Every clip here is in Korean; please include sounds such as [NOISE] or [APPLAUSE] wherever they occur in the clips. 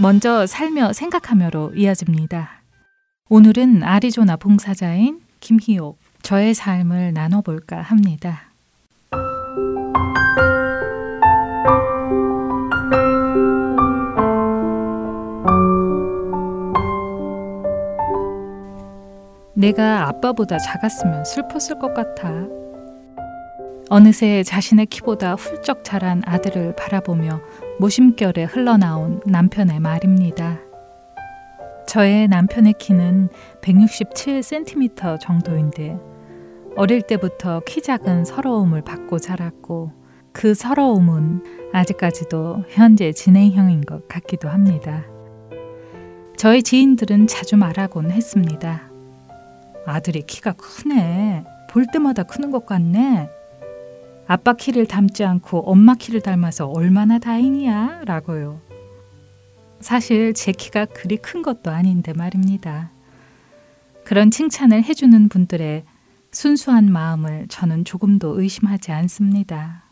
먼저 살며 생각하며로 이어집니다. 오늘은 아리조나 봉사자인 김희옥, 저의 삶을 나눠볼까 합니다. 내가 아빠보다 작았으면 슬펐을 것 같아. 어느새 자신의 키보다 훌쩍 자란 아들을 바라보며 모심결에 흘러나온 남편의 말입니다. 저의 남편의 키는 167cm 정도인데 어릴 때부터 키 작은 서러움을 받고 자랐고 그 서러움은 아직까지도 현재 진행형인 것 같기도 합니다. 저희 지인들은 자주 말하곤 했습니다. 아들이 키가 크네. 볼 때마다 크는 것 같네. 아빠 키를 닮지 않고 엄마 키를 닮아서 얼마나 다행이야. 라고요. 사실 제 키가 그리 큰 것도 아닌데 말입니다. 그런 칭찬을 해주는 분들의 순수한 마음을 저는 조금도 의심하지 않습니다.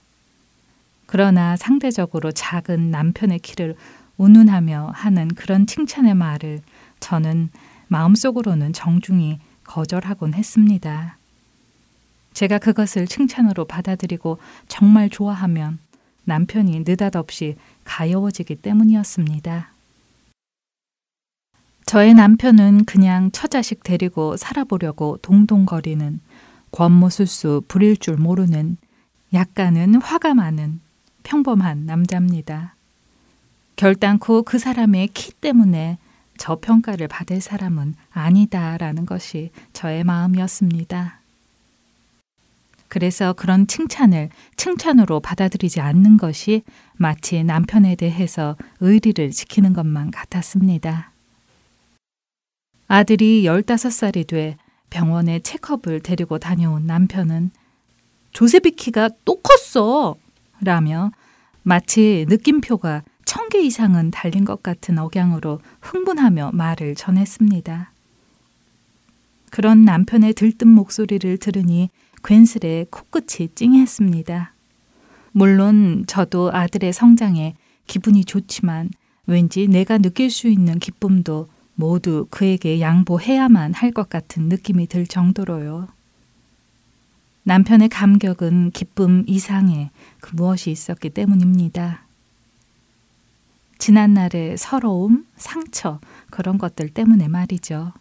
그러나 상대적으로 작은 남편의 키를 운운하며 하는 그런 칭찬의 말을 저는 마음속으로는 정중히 거절하곤 했습니다. 제가 그것을 칭찬으로 받아들이고 정말 좋아하면 남편이 느닷없이 가여워지기 때문이었습니다. 저의 남편은 그냥 처자식 데리고 살아보려고 동동거리는 권모술수 부릴 줄 모르는 약간은 화가 많은 평범한 남자입니다. 결단코 그 사람의 키 때문에 저 평가를 받을 사람은 아니다라는 것이 저의 마음이었습니다. 그래서 그런 칭찬을 칭찬으로 받아들이지 않는 것이 마치 남편에 대해서 의리를 지키는 것만 같았습니다. 아들이 15살이 돼 병원에 체크업을 데리고 다녀온 남편은 조세비 키가 또 컸어! 라며 마치 느낌표가 천 개 이상은 달린 것 같은 억양으로 흥분하며 말을 전했습니다. 그런 남편의 들뜬 목소리를 들으니 괜스레 코끝이 찡했습니다. 물론 저도 아들의 성장에 기분이 좋지만 왠지 내가 느낄 수 있는 기쁨도 모두 그에게 양보해야만 할 것 같은 느낌이 들 정도로요. 남편의 감격은 기쁨 이상의 그 무엇이 있었기 때문입니다. 지난 날의 서러움, 상처, 그런 것들 때문에 말이죠.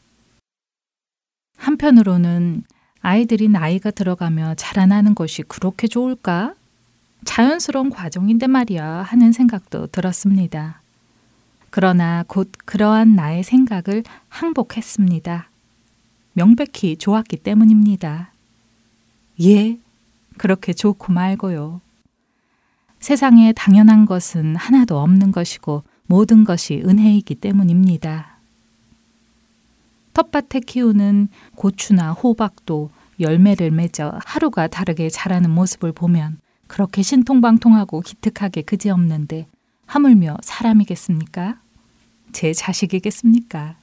한편으로는 아이들이 나이가 들어가며 자라나는 것이 그렇게 좋을까? 자연스러운 과정인데 말이야 하는 생각도 들었습니다. 그러나 곧 그러한 나의 생각을 항복했습니다. 명백히 좋았기 때문입니다. 예, 그렇게 좋고 말고요. 세상에 당연한 것은 하나도 없는 것이고 모든 것이 은혜이기 때문입니다. 텃밭에 키우는 고추나 호박도 열매를 맺어 하루가 다르게 자라는 모습을 보면 그렇게 신통방통하고 기특하게 그지없는데 하물며 사람이겠습니까? 제 자식이겠습니까?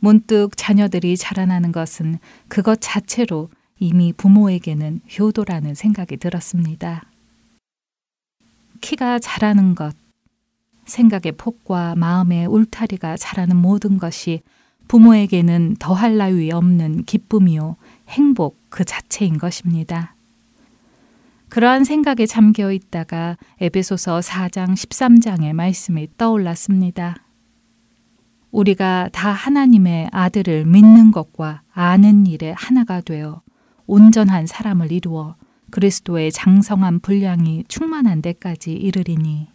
문득 자녀들이 자라나는 것은 그것 자체로 이미 부모에게는 효도라는 생각이 들었습니다. 키가 자라는 것, 생각의 폭과 마음의 울타리가 자라는 모든 것이 부모에게는 더할 나위 없는 기쁨이요, 행복 그 자체인 것입니다. 그러한 생각에 잠겨 있다가 에베소서 4장 13장의 말씀이 떠올랐습니다. 우리가 다 하나님의 아들을 믿는 것과 아는 일에 하나가 되어 온전한 사람을 이루어 그리스도의 장성한 분량이 충만한 데까지 이르리니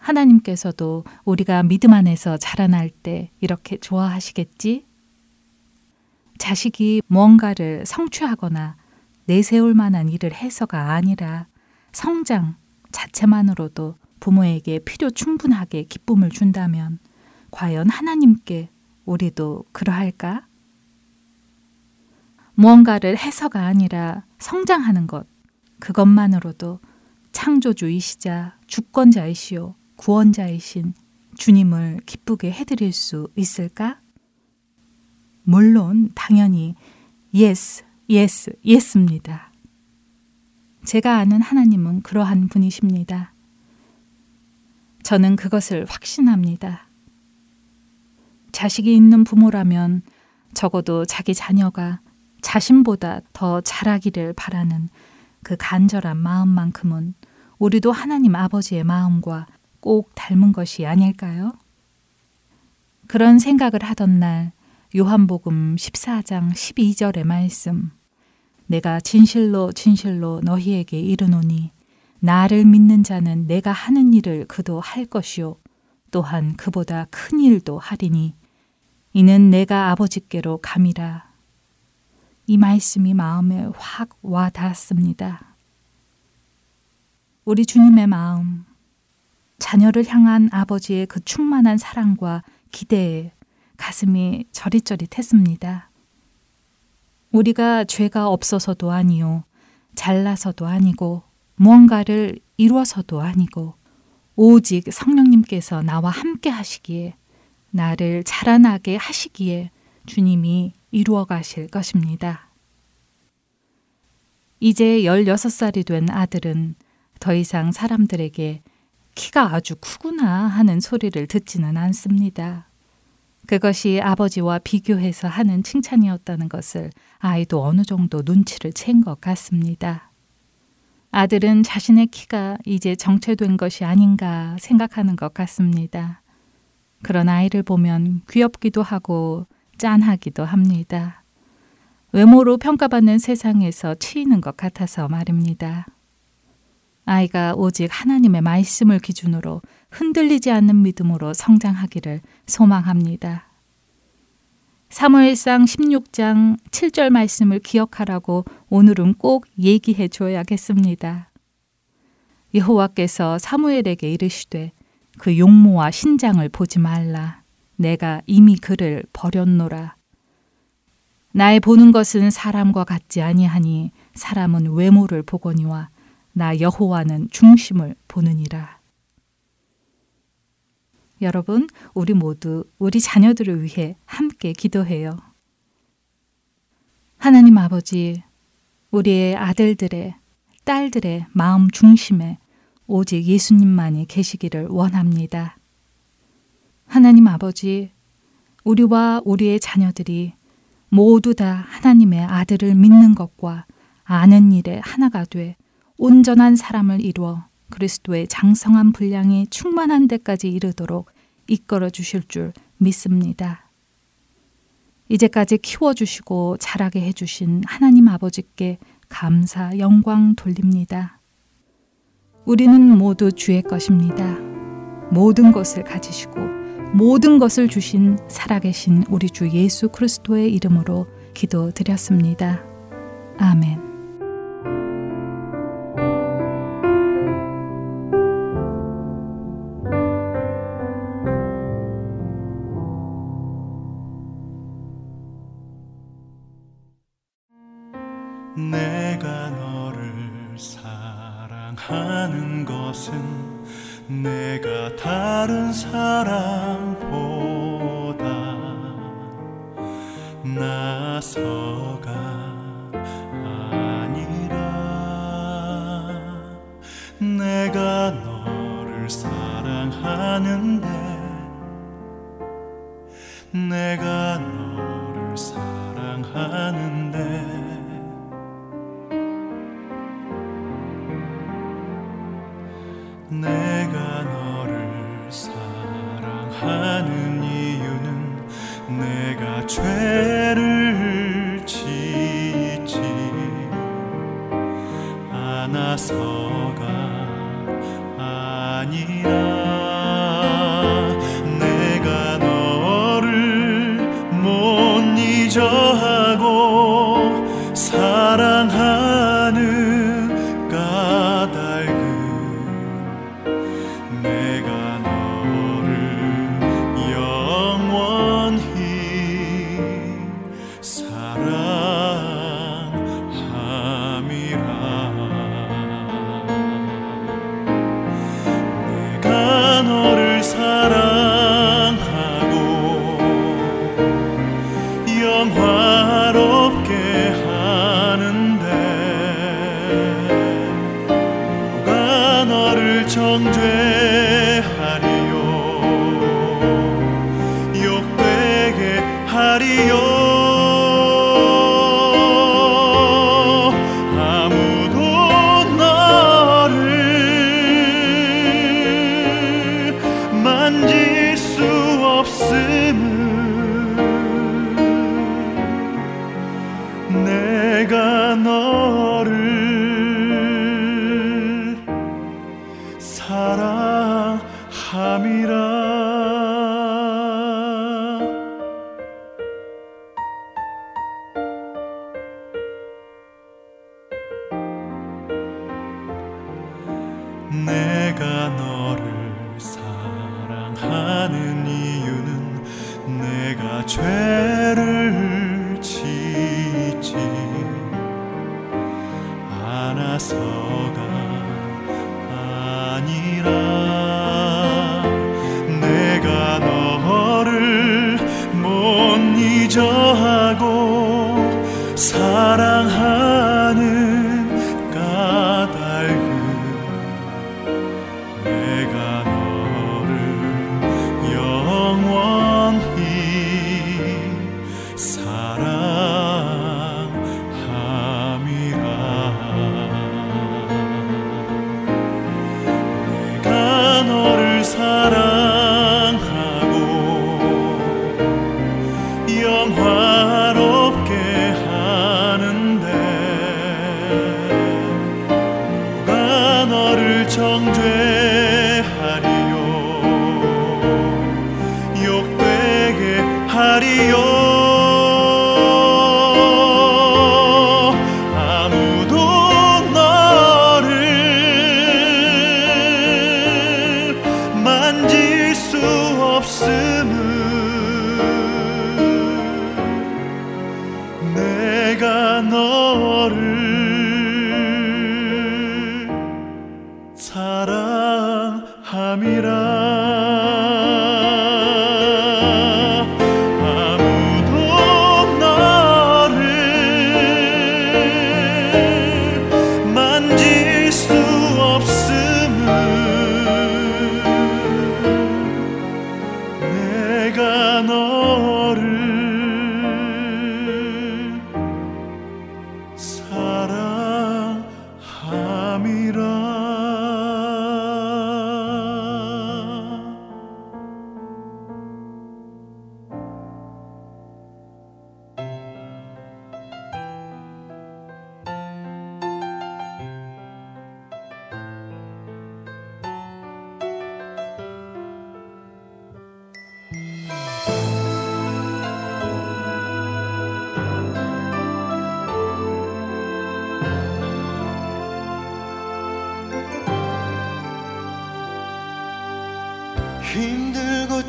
하나님께서도 우리가 믿음 안에서 자라날 때 이렇게 좋아하시겠지? 자식이 뭔가를 성취하거나 내세울 만한 일을 해서가 아니라 성장 자체만으로도 부모에게 필요 충분하게 기쁨을 준다면 과연 하나님께 우리도 그러할까? 무언가를 해서가 아니라 성장하는 것, 그것만으로도 창조주이시자 주권자이시오 구원자이신 주님을 기쁘게 해드릴 수 있을까? 물론 당연히 yes, yes, yes입니다. 제가 아는 하나님은 그러한 분이십니다. 저는 그것을 확신합니다. 자식이 있는 부모라면 적어도 자기 자녀가 자신보다 더 잘하기를 바라는 그 간절한 마음만큼은 우리도 하나님 아버지의 마음과 꼭 닮은 것이 아닐까요? 그런 생각을 하던 날 요한복음 14장 12절의 말씀 내가 진실로 진실로 너희에게 이르노니 나를 믿는 자는 내가 하는 일을 그도 할 것이요 또한 그보다 큰 일도 하리니 이는 내가 아버지께로 감이라 이 말씀이 마음에 확 와 닿았습니다. 우리 주님의 마음, 자녀를 향한 아버지의 그 충만한 사랑과 기대에 가슴이 저릿저릿했습니다. 우리가 죄가 없어서도 아니요, 잘나서도 아니고, 무언가를 이루어서도 아니고, 오직 성령님께서 나와 함께 하시기에, 나를 자라나게 하시기에 주님이 이루어 가실 것입니다. 이제 16살이 된 아들은 더 이상 사람들에게 키가 아주 크구나 하는 소리를 듣지는 않습니다. 그것이 아버지와 비교해서 하는 칭찬이었다는 것을 아이도 어느 정도 눈치를 챈 것 같습니다. 아들은 자신의 키가 이제 정체된 것이 아닌가 생각하는 것 같습니다. 그런 아이를 보면 귀엽기도 하고 짠하기도 합니다. 외모로 평가받는 세상에서 치이는 것 같아서 말입니다. 아이가 오직 하나님의 말씀을 기준으로 흔들리지 않는 믿음으로 성장하기를 소망합니다. 사무엘상 16장 7절 말씀을 기억하라고 오늘은 꼭 얘기해 줘야겠습니다. 여호와께서 사무엘에게 이르시되 그 용모와 신장을 보지 말라. 내가 이미 그를 버렸노라. 나의 보는 것은 사람과 같지 아니하니 사람은 외모를 보거니와 나 여호와는 중심을 보느니라. 여러분, 우리 모두 우리 자녀들을 위해 함께 기도해요. 하나님 아버지, 우리의 아들들의, 딸들의 마음 중심에 오직 예수님만이 계시기를 원합니다. 하나님 아버지, 우리와 우리의 자녀들이 모두 다 하나님의 아들을 믿는 것과 아는 일에 하나가 돼 온전한 사람을 이루어 그리스도의 장성한 분량이 충만한 데까지 이르도록 이끌어 주실 줄 믿습니다. 이제까지 키워주시고 자라게 해주신 하나님 아버지께 감사, 영광 돌립니다. 우리는 모두 주의 것입니다. 모든 것을 가지시고 모든 것을 주신 살아계신 우리 주 예수 그리스도의 이름으로 기도드렸습니다. 아멘. 내가 다른 사람보다 나서가 아니라. 내가 너를 사랑하는데 내가 죄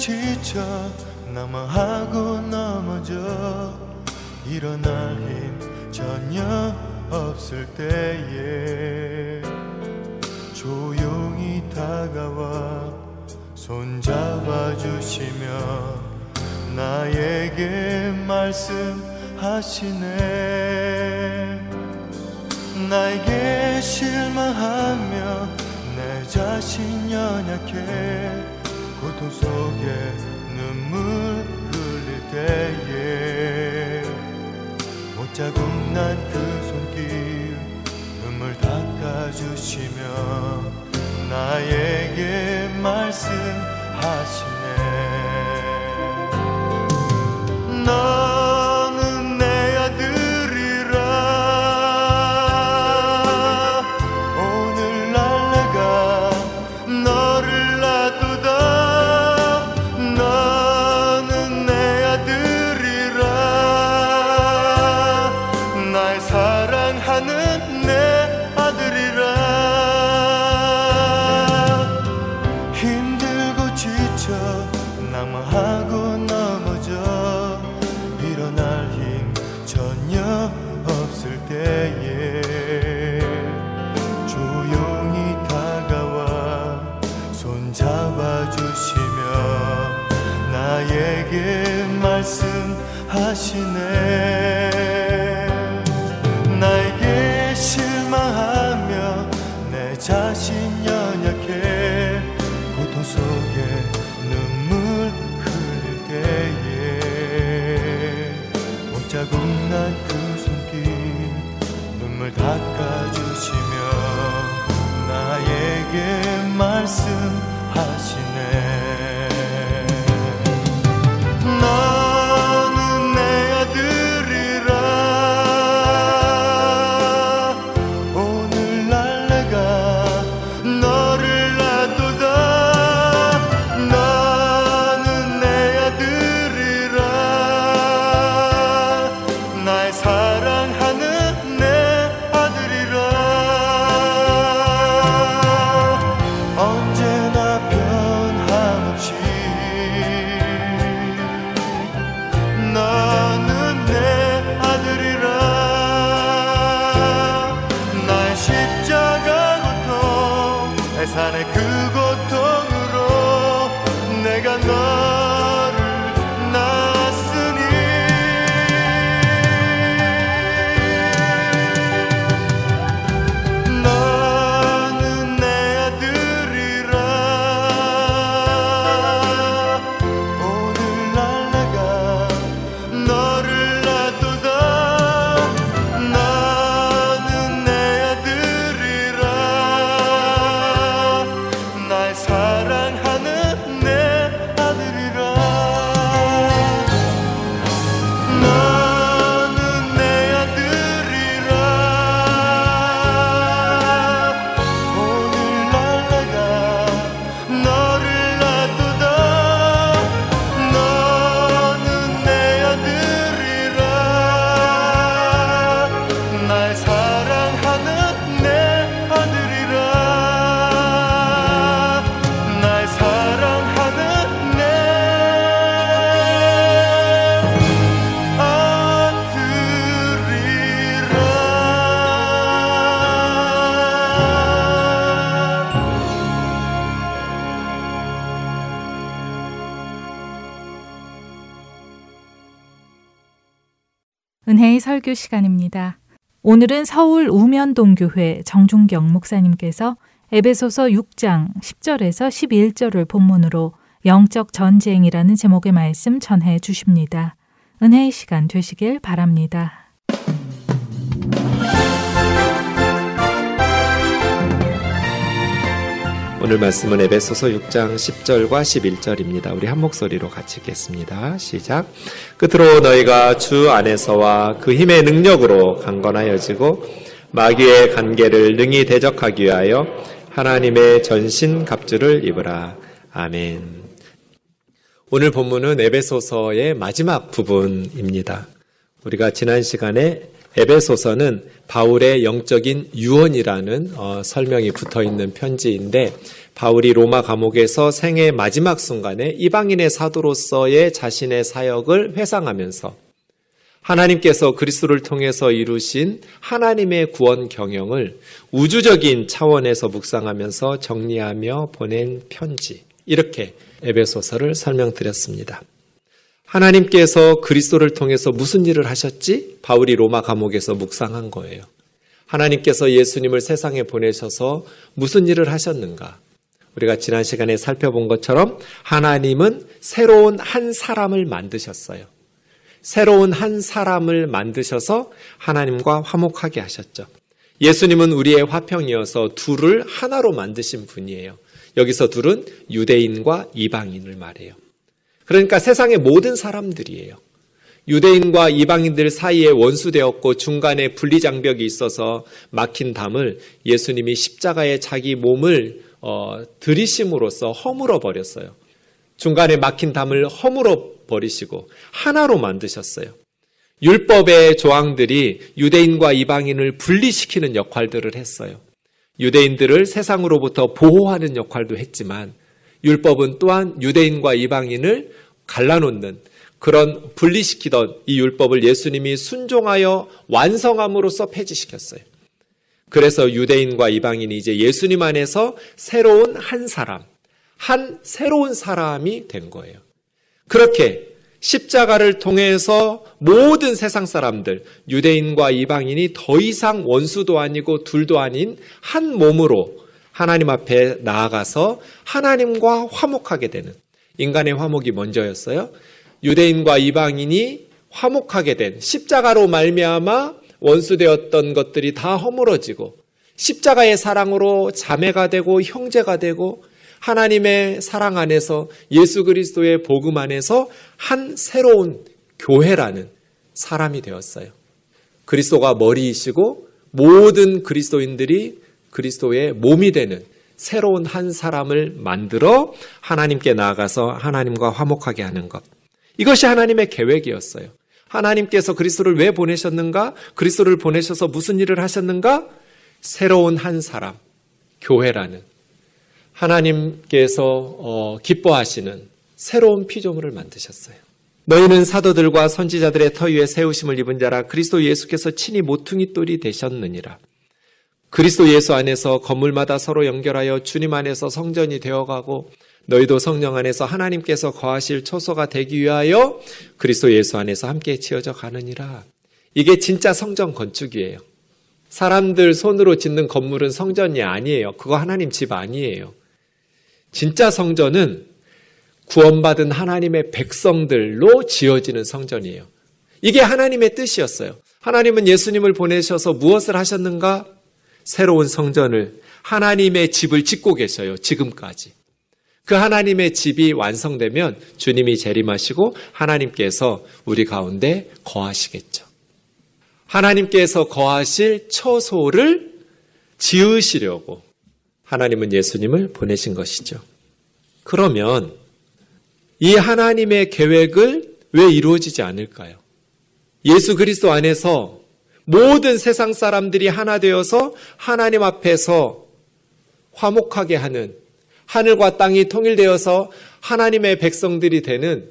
지쳐 남아하고 넘어져. 일어날 힘 전혀 없을 때에 조용히 다가와 손 잡아 주시며 나에게 말씀하시네. 나에게 실망하며 내 자신 연약해 고통 속에 눈물 흘릴 때에 못 자국 난 그 손길 눈물 닦아주시며 나에게 말씀하시네 설교 시간입니다. 오늘은 서울 우면동교회 정중경 목사님께서 에베소서 6장 10절에서 11절을 본문으로 영적 전쟁이라는 제목의 말씀 전해 주십니다. 은혜의 시간 되시길 바랍니다. 오늘 말씀은 에베소서 6장 10절과 11절입니다. 우리 한 목소리로 같이 읽겠습니다. 시작. 끝으로 너희가 주 안에서와 그 힘의 능력으로 강건하여지고 마귀의 관계를 능히 대적하기 위하여 하나님의 전신 갑주를 입으라. 아멘. 오늘 본문은 에베소서의 마지막 부분입니다. 우리가 지난 시간에 에베소서는 바울의 영적인 유언이라는 어, 설명이 붙어 있는 편지인데 바울이 로마 감옥에서 생의 마지막 순간에 이방인의 사도로서의 자신의 사역을 회상하면서 하나님께서 그리스도를 통해서 이루신 하나님의 구원 경영을 우주적인 차원에서 묵상하면서 정리하며 보낸 편지. 이렇게 에베소서를 설명드렸습니다. 하나님께서 그리스도를 통해서 무슨 일을 하셨지? 바울이 로마 감옥에서 묵상한 거예요. 하나님께서 예수님을 세상에 보내셔서 무슨 일을 하셨는가? 우리가 지난 시간에 살펴본 것처럼 하나님은 새로운 한 사람을 만드셨어요. 새로운 한 사람을 만드셔서 하나님과 화목하게 하셨죠. 예수님은 우리의 화평이어서 둘을 하나로 만드신 분이에요. 여기서 둘은 유대인과 이방인을 말해요. 그러니까 세상의 모든 사람들이에요. 유대인과 이방인들 사이에 원수되었고 중간에 분리장벽이 있어서 막힌 담을 예수님이 십자가에 자기 몸을 어, 들이심으로써 허물어 버렸어요. 중간에 막힌 담을 허물어 버리시고 하나로 만드셨어요. 율법의 조항들이 유대인과 이방인을 분리시키는 역할들을 했어요. 유대인들을 세상으로부터 보호하는 역할도 했지만 율법은 또한 유대인과 이방인을 갈라놓는 그런 분리시키던 이 율법을 예수님이 순종하여 완성함으로써 폐지시켰어요. 그래서 유대인과 이방인이 이제 예수님 안에서 새로운 한 사람, 한 새로운 사람이 된 거예요. 그렇게 십자가를 통해서 모든 세상 사람들, 유대인과 이방인이 더 이상 원수도 아니고 둘도 아닌 한 몸으로 하나님 앞에 나아가서 하나님과 화목하게 되는 인간의 화목이 먼저였어요. 유대인과 이방인이 화목하게 된 십자가로 말미암아 원수되었던 것들이 다 허물어지고 십자가의 사랑으로 자매가 되고 형제가 되고 하나님의 사랑 안에서 예수 그리스도의 복음 안에서 한 새로운 교회라는 사람이 되었어요. 그리스도가 머리이시고 모든 그리스도인들이 그리스도의 몸이 되는 새로운 한 사람을 만들어 하나님께 나아가서 하나님과 화목하게 하는 것. 이것이 하나님의 계획이었어요. 하나님께서 그리스도를 왜 보내셨는가? 그리스도를 보내셔서 무슨 일을 하셨는가? 새로운 한 사람, 교회라는 하나님께서 어, 기뻐하시는 새로운 피조물을 만드셨어요. 너희는 사도들과 선지자들의 터 위에 세우심을 입은 자라 그리스도 예수께서 친히 모퉁이 돌이 되셨느니라. 그리스도 예수 안에서 건물마다 서로 연결하여 주님 안에서 성전이 되어가고 너희도 성령 안에서 하나님께서 거하실 초소가 되기 위하여 그리스도 예수 안에서 함께 지어져 가느니라. 이게 진짜 성전 건축이에요. 사람들 손으로 짓는 건물은 성전이 아니에요. 그거 하나님 집 아니에요. 진짜 성전은 구원받은 하나님의 백성들로 지어지는 성전이에요. 이게 하나님의 뜻이었어요. 하나님은 예수님을 보내셔서 무엇을 하셨는가? 새로운 성전을 하나님의 집을 짓고 계셔요. 지금까지. 그 하나님의 집이 완성되면 주님이 재림하시고 하나님께서 우리 가운데 거하시겠죠. 하나님께서 거하실 처소를 지으시려고 하나님은 예수님을 보내신 것이죠. 그러면 이 하나님의 계획을 왜 이루어지지 않을까요? 예수 그리스도 안에서 모든 세상 사람들이 하나 되어서 하나님 앞에서 화목하게 하는 하늘과 땅이 통일되어서 하나님의 백성들이 되는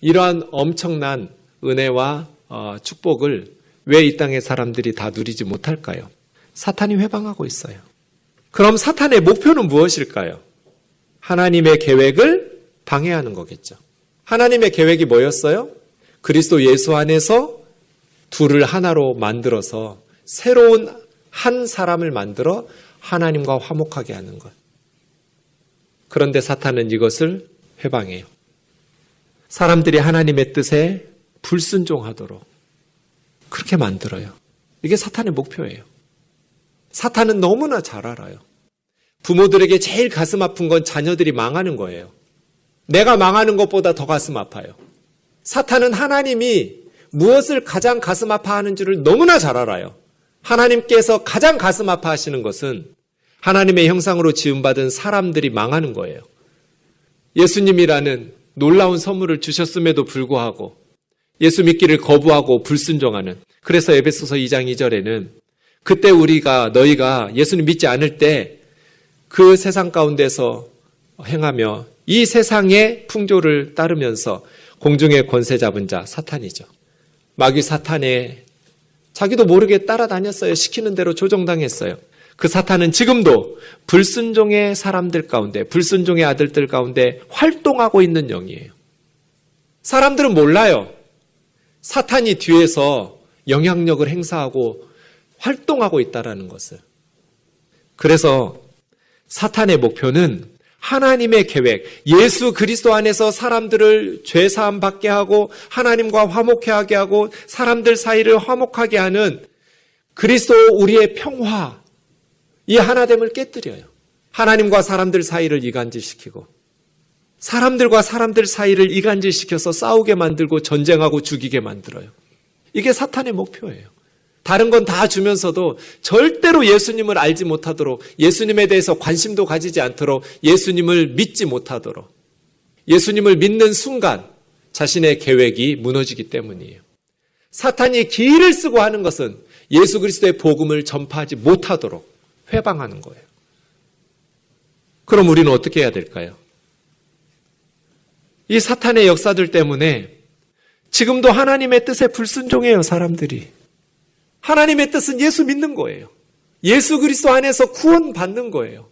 이러한 엄청난 은혜와 어, 축복을 왜 이 땅의 사람들이 다 누리지 못할까요? 사탄이 회방하고 있어요. 그럼 사탄의 목표는 무엇일까요? 하나님의 계획을 방해하는 거겠죠. 하나님의 계획이 뭐였어요? 그리스도 예수 안에서 둘을 하나로 만들어서 새로운 한 사람을 만들어 하나님과 화목하게 하는 것. 그런데 사탄은 이것을 회방해요. 사람들이 하나님의 뜻에 불순종하도록 그렇게 만들어요. 이게 사탄의 목표예요. 사탄은 너무나 잘 알아요. 부모들에게 제일 가슴 아픈 건 자녀들이 망하는 거예요. 내가 망하는 것보다 더 가슴 아파요. 사탄은 하나님이 무엇을 가장 가슴 아파하는 줄을 너무나 잘 알아요. 하나님께서 가장 가슴 아파하시는 것은 하나님의 형상으로 지음받은 사람들이 망하는 거예요. 예수님이라는 놀라운 선물을 주셨음에도 불구하고 예수 믿기를 거부하고 불순종하는 그래서 에베소서 2장 2절에는 그때 우리가 너희가 예수님 믿지 않을 때 그 세상 가운데서 행하며 이 세상의 풍조를 따르면서 공중의 권세 잡은 자 사탄이죠. 마귀 사탄의 자기도 모르게 따라다녔어요. 시키는 대로 조종당했어요. 그 사탄은 지금도 불순종의 사람들 가운데, 불순종의 아들들 가운데 활동하고 있는 영이에요. 사람들은 몰라요. 사탄이 뒤에서 영향력을 행사하고 활동하고 있다라는 것을. 그래서 사탄의 목표는 하나님의 계획, 예수 그리스도 안에서 사람들을 죄 사함 받게 하고 하나님과 화목해 하게 하고 사람들 사이를 화목하게 하는 그리스도 우리의 평화, 이 하나됨을 깨뜨려요. 하나님과 사람들 사이를 이간질시키고 사람들과 사람들 사이를 이간질시켜서 싸우게 만들고 전쟁하고 죽이게 만들어요. 이게 사탄의 목표예요. 다른 건 다 주면서도 절대로 예수님을 알지 못하도록 예수님에 대해서 관심도 가지지 않도록 예수님을 믿지 못하도록 예수님을 믿는 순간 자신의 계획이 무너지기 때문이에요. 사탄이 기를 쓰고 하는 것은 예수 그리스도의 복음을 전파하지 못하도록 회방하는 거예요. 그럼 우리는 어떻게 해야 될까요? 이 사탄의 역사들 때문에 지금도 하나님의 뜻에 불순종해요, 사람들이. 하나님의 뜻은 예수 믿는 거예요. 예수 그리스도 안에서 구원 받는 거예요.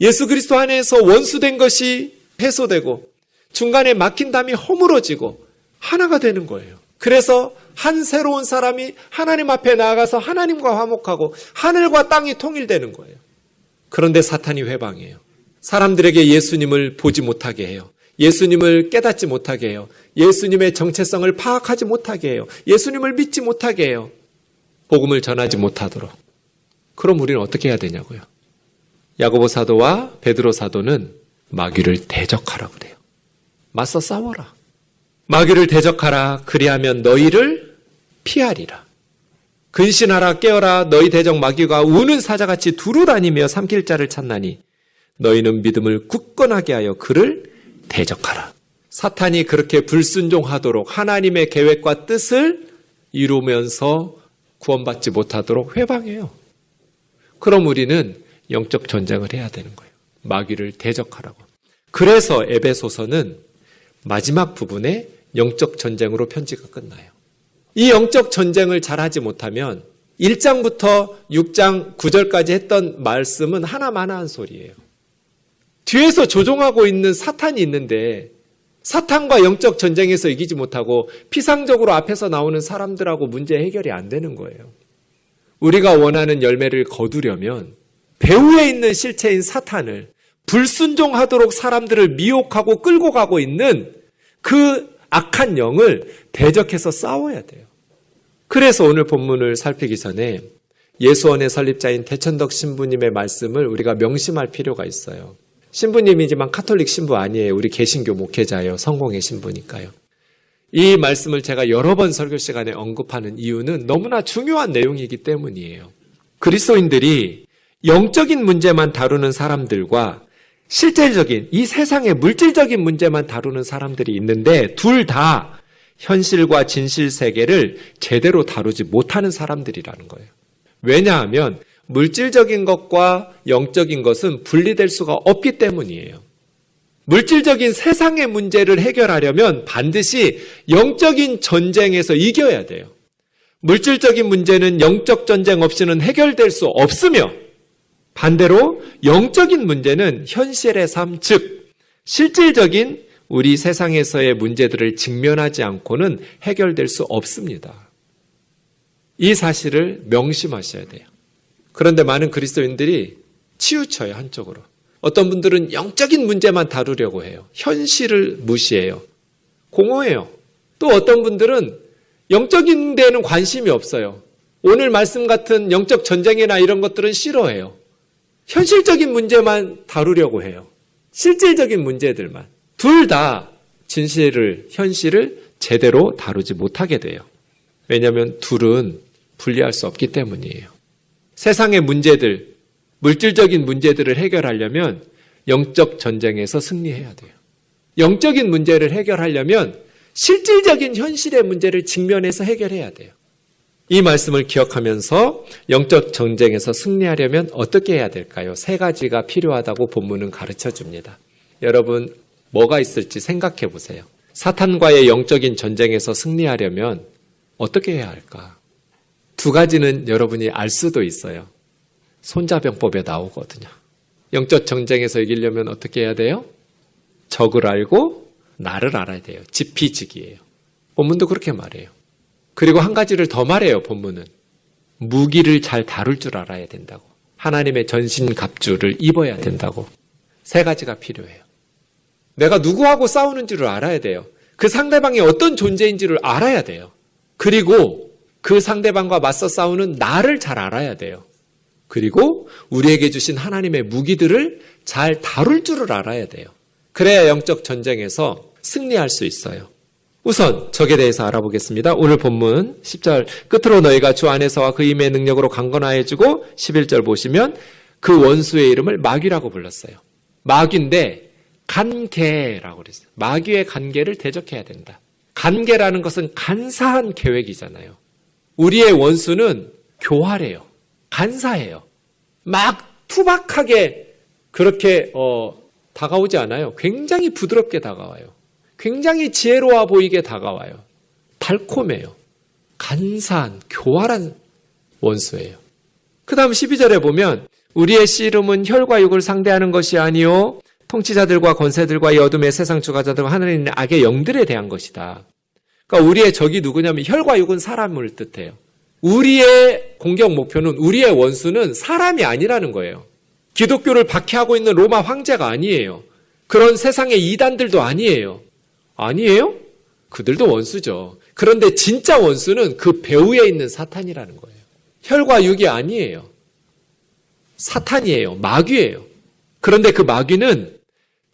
예수 그리스도 안에서 원수된 것이 해소되고 중간에 막힌 담이 허물어지고 하나가 되는 거예요. 그래서 한 새로운 사람이 하나님 앞에 나아가서 하나님과 화목하고 하늘과 땅이 통일되는 거예요. 그런데 사탄이 회방해요. 사람들에게 예수님을 보지 못하게 해요. 예수님을 깨닫지 못하게 해요. 예수님의 정체성을 파악하지 못하게 해요. 예수님을 믿지 못하게 해요. 복음을 전하지 못하도록. 그럼 우리는 어떻게 해야 되냐고요. 야고보 사도와 베드로 사도는 마귀를 대적하라고 그래요. 맞서 싸워라. 마귀를 대적하라. 그리하면 너희를 피하리라. 근신하라 깨어라 너희 대적 마귀가 우는 사자같이 두루 다니며 삼킬 자를 찾나니 너희는 믿음을 굳건하게 하여 그를 대적하라. 사탄이 그렇게 불순종하도록 하나님의 계획과 뜻을 이루면서 구원받지 못하도록 회방해요. 그럼 우리는 영적 전쟁을 해야 되는 거예요. 마귀를 대적하라고. 그래서 에베소서는 마지막 부분에 영적 전쟁으로 편지가 끝나요. 이 영적 전쟁을 잘 하지 못하면 1장부터 6장 9절까지 했던 말씀은 하나만한 소리예요. 뒤에서 조종하고 있는 사탄이 있는데 사탄과 영적 전쟁에서 이기지 못하고 피상적으로 앞에서 나오는 사람들하고 문제 해결이 안 되는 거예요. 우리가 원하는 열매를 거두려면 배후에 있는 실체인 사탄을 불순종하도록 사람들을 미혹하고 끌고 가고 있는 그 악한 영을 대적해서 싸워야 돼요. 그래서 오늘 본문을 살피기 전에 예수원의 설립자인 대천덕 신부님의 말씀을 우리가 명심할 필요가 있어요. 신부님이지만 카톨릭 신부 아니에요. 우리 개신교 목회자예요. 성공의 신부니까요. 이 말씀을 제가 여러 번 설교 시간에 언급하는 이유는 너무나 중요한 내용이기 때문이에요. 그리스도인들이 영적인 문제만 다루는 사람들과 실질적인 이 세상의 물질적인 문제만 다루는 사람들이 있는데 둘 다 현실과 진실 세계를 제대로 다루지 못하는 사람들이라는 거예요. 왜냐하면 물질적인 것과 영적인 것은 분리될 수가 없기 때문이에요. 물질적인 세상의 문제를 해결하려면 반드시 영적인 전쟁에서 이겨야 돼요. 물질적인 문제는 영적 전쟁 없이는 해결될 수 없으며 반대로 영적인 문제는 현실의 삶, 즉, 실질적인 우리 세상에서의 문제들을 직면하지 않고는 해결될 수 없습니다. 이 사실을 명심하셔야 돼요. 그런데 많은 그리스도인들이 치우쳐요, 한쪽으로. 어떤 분들은 영적인 문제만 다루려고 해요. 현실을 무시해요. 공허해요. 또 어떤 분들은 영적인 데는 관심이 없어요. 오늘 말씀 같은 영적 전쟁이나 이런 것들은 싫어해요. 현실적인 문제만 다루려고 해요. 실질적인 문제들만. 둘 다 진실을, 현실을 제대로 다루지 못하게 돼요. 왜냐하면 둘은 분리할 수 없기 때문이에요. 세상의 문제들, 물질적인 문제들을 해결하려면 영적 전쟁에서 승리해야 돼요. 영적인 문제를 해결하려면 실질적인 현실의 문제를 직면해서 해결해야 돼요. 이 말씀을 기억하면서 영적 전쟁에서 승리하려면 어떻게 해야 될까요? 세 가지가 필요하다고 본문은 가르쳐 줍니다. 여러분, 뭐가 있을지 생각해 보세요. 사탄과의 영적인 전쟁에서 승리하려면 어떻게 해야 할까? 두 가지는 여러분이 알 수도 있어요. 손자병법에 나오거든요. 영적 전쟁에서 이기려면 어떻게 해야 돼요? 적을 알고 나를 알아야 돼요. 지피지기예요. 본문도 그렇게 말해요. 그리고 한 가지를 더 말해요. 본문은 무기를 잘 다룰 줄 알아야 된다고. 하나님의 전신 갑주를 입어야 된다고. 세 가지가 필요해요. 내가 누구하고 싸우는 줄을 알아야 돼요. 그 상대방이 어떤 존재인지를 알아야 돼요. 그리고 그 상대방과 맞서 싸우는 나를 잘 알아야 돼요. 그리고 우리에게 주신 하나님의 무기들을 잘 다룰 줄을 알아야 돼요. 그래야 영적 전쟁에서 승리할 수 있어요. 우선 적에 대해서 알아보겠습니다. 오늘 본문 10절 끝으로 너희가 주 안에서와 그 임의 능력으로 강건하여지고 11절 보시면 그 원수의 이름을 마귀라고 불렀어요. 마귀인데 간계라고 그랬어요. 마귀의 간계를 대적해야 된다. 간계라는 것은 간사한 계획이잖아요. 우리의 원수는 교활해요. 간사해요. 막 투박하게 그렇게 어, 다가오지 않아요. 굉장히 부드럽게 다가와요. 굉장히 지혜로워 보이게 다가와요. 달콤해요. 간사한, 교활한 원수예요. 그 다음 12절에 보면 우리의 씨름은 혈과 육을 상대하는 것이 아니요 통치자들과 권세들과 이 어둠의 세상 주가자들과 하늘에 있는 악의 영들에 대한 것이다. 그러니까 우리의 적이 누구냐면 혈과 육은 사람을 뜻해요. 우리의 공격 목표는 우리의 원수는 사람이 아니라는 거예요. 기독교를 박해하고 있는 로마 황제가 아니에요. 그런 세상의 이단들도 아니에요. 아니에요? 그들도 원수죠. 그런데 진짜 원수는 그 배후에 있는 사탄이라는 거예요. 혈과 육이 아니에요. 사탄이에요. 마귀예요. 그런데 그 마귀는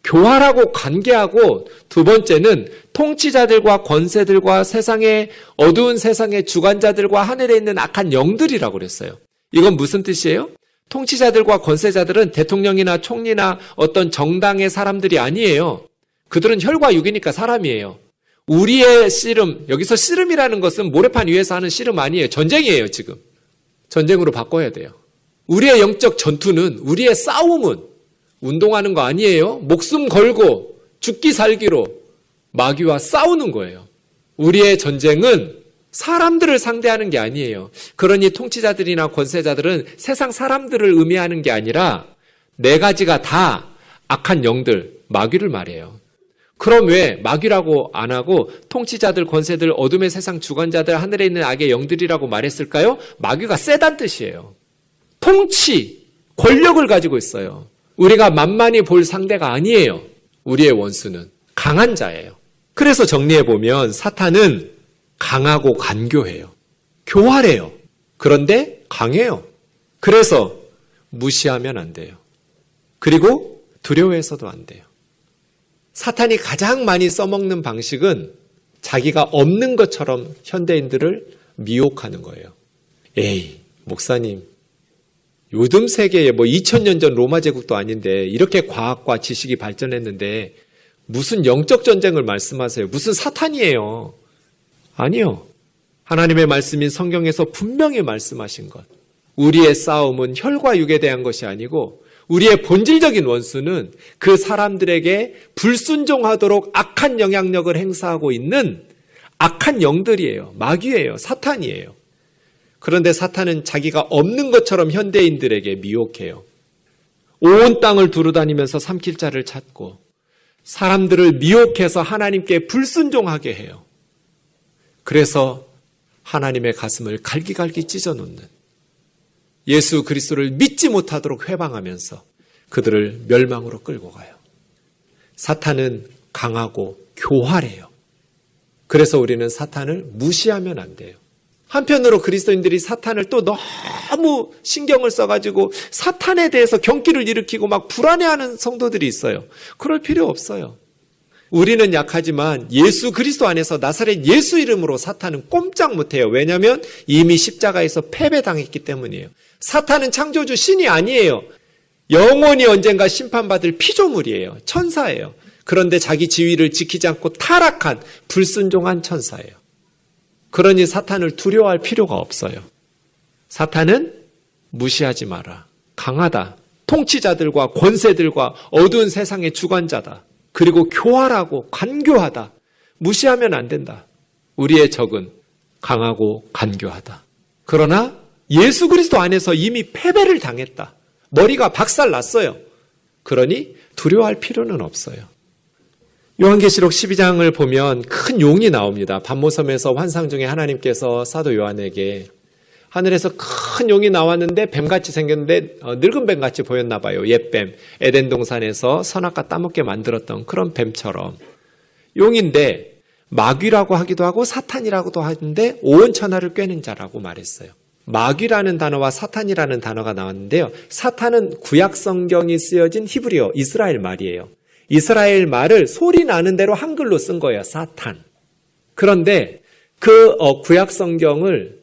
교활하고 관계하고 두 번째는 통치자들과 권세들과 세상의 어두운 세상의 주관자들과 하늘에 있는 악한 영들이라고 그랬어요. 이건 무슨 뜻이에요? 통치자들과 권세자들은 대통령이나 총리나 어떤 정당의 사람들이 아니에요. 그들은 혈과 육이니까 사람이에요. 우리의 씨름, 여기서 씨름이라는 것은 모래판 위에서 하는 씨름 아니에요. 전쟁이에요, 지금. 전쟁으로 바꿔야 돼요. 우리의 영적 전투는, 우리의 싸움은 운동하는 거 아니에요. 목숨 걸고 죽기 살기로 마귀와 싸우는 거예요. 우리의 전쟁은 사람들을 상대하는 게 아니에요. 그러니 통치자들이나 권세자들은 세상 사람들을 의미하는 게 아니라 네 가지가 다 악한 영들, 마귀를 말해요. 그럼 왜 마귀라고 안 하고 통치자들, 권세들, 어둠의 세상 주관자들, 하늘에 있는 악의 영들이라고 말했을까요? 마귀가 세단 뜻이에요. 통치, 권력을 가지고 있어요. 우리가 만만히 볼 상대가 아니에요. 우리의 원수는 강한 자예요. 그래서 정리해 보면 사탄은 강하고 간교해요. 교활해요. 그런데 강해요. 그래서 무시하면 안 돼요. 그리고 두려워해서도 안 돼요. 사탄이 가장 많이 써먹는 방식은 자기가 없는 것처럼 현대인들을 미혹하는 거예요. 에이, 목사님. 요즘 세계에 뭐 2000년 전 로마 제국도 아닌데 이렇게 과학과 지식이 발전했는데 무슨 영적 전쟁을 말씀하세요? 무슨 사탄이에요? 아니요. 하나님의 말씀인 성경에서 분명히 말씀하신 것. 우리의 싸움은 혈과 육에 대한 것이 아니고 우리의 본질적인 원수는 그 사람들에게 불순종하도록 악한 영향력을 행사하고 있는 악한 영들이에요. 마귀예요. 사탄이에요. 그런데 사탄은 자기가 없는 것처럼 현대인들에게 미혹해요. 온 땅을 두루다니면서 삼킬 자를 찾고 사람들을 미혹해서 하나님께 불순종하게 해요. 그래서 하나님의 가슴을 갈기갈기 찢어놓는 예수 그리스도를 믿지 못하도록 회방하면서 그들을 멸망으로 끌고 가요. 사탄은 강하고 교활해요. 그래서 우리는 사탄을 무시하면 안 돼요. 한편으로 그리스도인들이 사탄을 또 너무 신경을 써가지고 사탄에 대해서 경기를 일으키고 막 불안해하는 성도들이 있어요. 그럴 필요 없어요. 우리는 약하지만 예수 그리스도 안에서 나사렛 예수 이름으로 사탄은 꼼짝 못해요. 왜냐하면 이미 십자가에서 패배당했기 때문이에요. 사탄은 창조주 신이 아니에요. 영원히 언젠가 심판받을 피조물이에요. 천사예요. 그런데 자기 지위를 지키지 않고 타락한 불순종한 천사예요. 그러니 사탄을 두려워할 필요가 없어요. 사탄은 무시하지 마라. 강하다. 통치자들과 권세들과 어두운 세상의 주관자다. 그리고 교활하고 간교하다. 무시하면 안 된다. 우리의 적은 강하고 간교하다. 그러나 예수 그리스도 안에서 이미 패배를 당했다. 머리가 박살 났어요. 그러니 두려워할 필요는 없어요. 요한계시록 12장을 보면 큰 용이 나옵니다. 반모섬에서 환상 중에 하나님께서 사도 요한에게 하늘에서 큰 용이 나왔는데 뱀같이 생겼는데 어, 늙은 뱀같이 보였나 봐요. 옛뱀. 에덴 동산에서 선악과 따먹게 만들었던 그런 뱀처럼. 용인데 마귀라고 하기도 하고 사탄이라고도 하는데 온 천하를 꿰는 자라고 말했어요. 마귀라는 단어와 사탄이라는 단어가 나왔는데요. 사탄은 구약 성경이 쓰여진 히브리어 이스라엘 말이에요. 이스라엘 말을 소리 나는 대로 한글로 쓴 거예요. 사탄. 그런데 그 어, 구약 성경을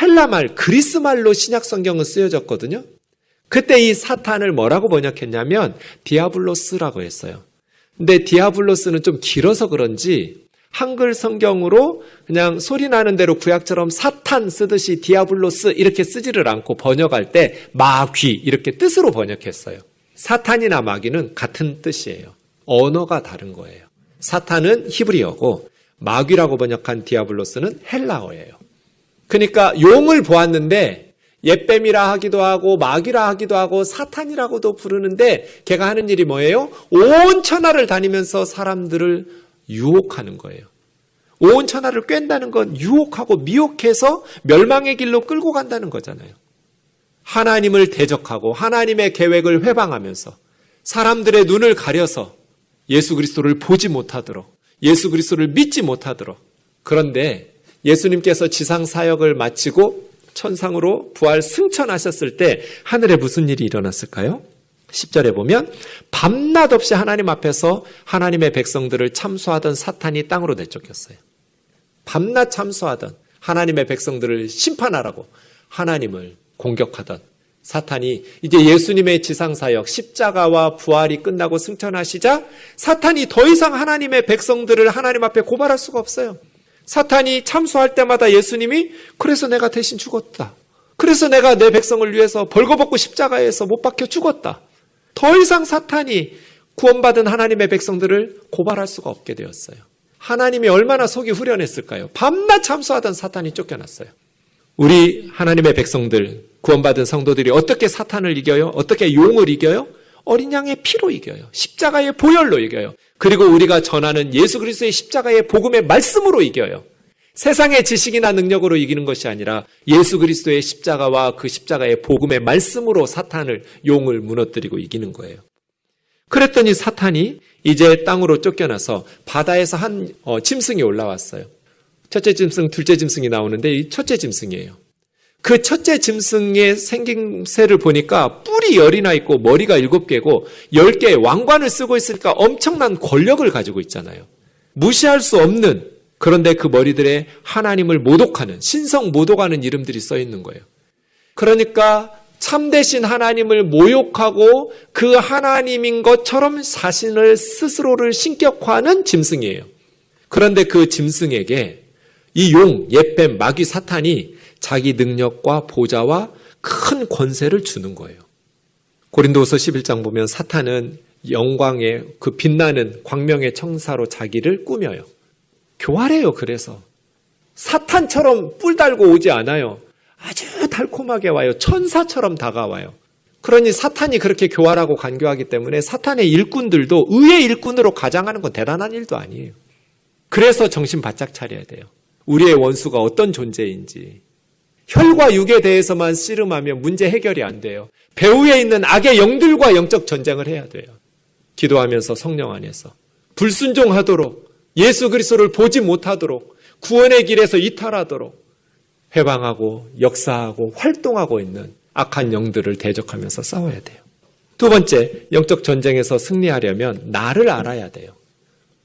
헬라 말, 그리스 말로 신약 성경은 쓰여졌거든요. 그때 이 사탄을 뭐라고 번역했냐면 디아볼로스라고 했어요. 근데 디아볼로스는 좀 길어서 그런지 한글 성경으로 그냥 소리 나는 대로 구약처럼 사탄 쓰듯이 디아볼로스 이렇게 쓰지를 않고 번역할 때 마귀 이렇게 뜻으로 번역했어요. 사탄이나 마귀는 같은 뜻이에요. 언어가 다른 거예요. 사탄은 히브리어고 마귀라고 번역한 디아볼로스는 헬라어예요. 그러니까 용을 보았는데 옛뱀이라 하기도 하고 마귀라 하기도 하고 사탄이라고도 부르는데 걔가 하는 일이 뭐예요? 온 천하를 다니면서 사람들을 유혹하는 거예요. 온 천하를 꿰다는 건 유혹하고 미혹해서 멸망의 길로 끌고 간다는 거잖아요. 하나님을 대적하고 하나님의 계획을 회방하면서 사람들의 눈을 가려서 예수 그리스도를 보지 못하도록 예수 그리스도를 믿지 못하도록 그런데 예수님께서 지상 사역을 마치고 천상으로 부활 승천하셨을 때 하늘에 무슨 일이 일어났을까요? 10절에 보면 밤낮 없이 하나님 앞에서 하나님의 백성들을 참수하던 사탄이 땅으로 내쫓겼어요. 밤낮 참수하던 하나님의 백성들을 심판하라고 하나님을 공격하던 사탄이 이제 예수님의 지상사역 십자가와 부활이 끝나고 승천하시자 사탄이 더 이상 하나님의 백성들을 하나님 앞에 고발할 수가 없어요. 사탄이 참수할 때마다 예수님이 그래서 내가 대신 죽었다. 그래서 내가 내 백성을 위해서 벌거벗고 십자가에서 못 박혀 죽었다. 더 이상 사탄이 구원받은 하나님의 백성들을 고발할 수가 없게 되었어요. 하나님이 얼마나 속이 후련했을까요? 밤낮 참수하던 사탄이 쫓겨났어요. 우리 하나님의 백성들, 구원받은 성도들이 어떻게 사탄을 이겨요? 어떻게 용을 이겨요? 어린 양의 피로 이겨요. 십자가의 보혈로 이겨요. 그리고 우리가 전하는 예수 그리스도의 십자가의 복음의 말씀으로 이겨요. 세상의 지식이나 능력으로 이기는 것이 아니라 예수 그리스도의 십자가와 그 십자가의 복음의 말씀으로 사탄을 용을 무너뜨리고 이기는 거예요. 그랬더니 사탄이 이제 땅으로 쫓겨나서 바다에서 한 어, 짐승이 올라왔어요. 첫째 짐승, 둘째 짐승이 나오는데 이 첫째 짐승이에요. 그 첫째 짐승의 생김새를 보니까 뿔이 열이나 있고 머리가 일곱 개고 열 개의 왕관을 쓰고 있으니까 엄청난 권력을 가지고 있잖아요. 무시할 수 없는 그런데 그 머리들에 하나님을 모독하는 신성 모독하는 이름들이 써 있는 거예요. 그러니까 참되신 하나님을 모욕하고 그 하나님인 것처럼 자신을 스스로를 신격화하는 짐승이에요. 그런데 그 짐승에게 이 용, 옛뱀, 마귀, 사탄이 자기 능력과 보좌와 큰 권세를 주는 거예요. 고린도서 11장 보면 사탄은 영광의 그 빛나는 광명의 청사로 자기를 꾸며요. 교활해요, 그래서. 사탄처럼 뿔 달고 오지 않아요. 아주 달콤하게 와요. 천사처럼 다가와요. 그러니 사탄이 그렇게 교활하고 간교하기 때문에 사탄의 일꾼들도 의의 일꾼으로 가장하는 건 대단한 일도 아니에요. 그래서 정신 바짝 차려야 돼요. 우리의 원수가 어떤 존재인지 혈과 육에 대해서만 씨름하면 문제 해결이 안 돼요. 배후에 있는 악의 영들과 영적 전쟁을 해야 돼요. 기도하면서 성령 안에서 불순종하도록 예수 그리스도를 보지 못하도록 구원의 길에서 이탈하도록 해방하고 역사하고 활동하고 있는 악한 영들을 대적하면서 싸워야 돼요. 두 번째, 영적 전쟁에서 승리하려면 나를 알아야 돼요.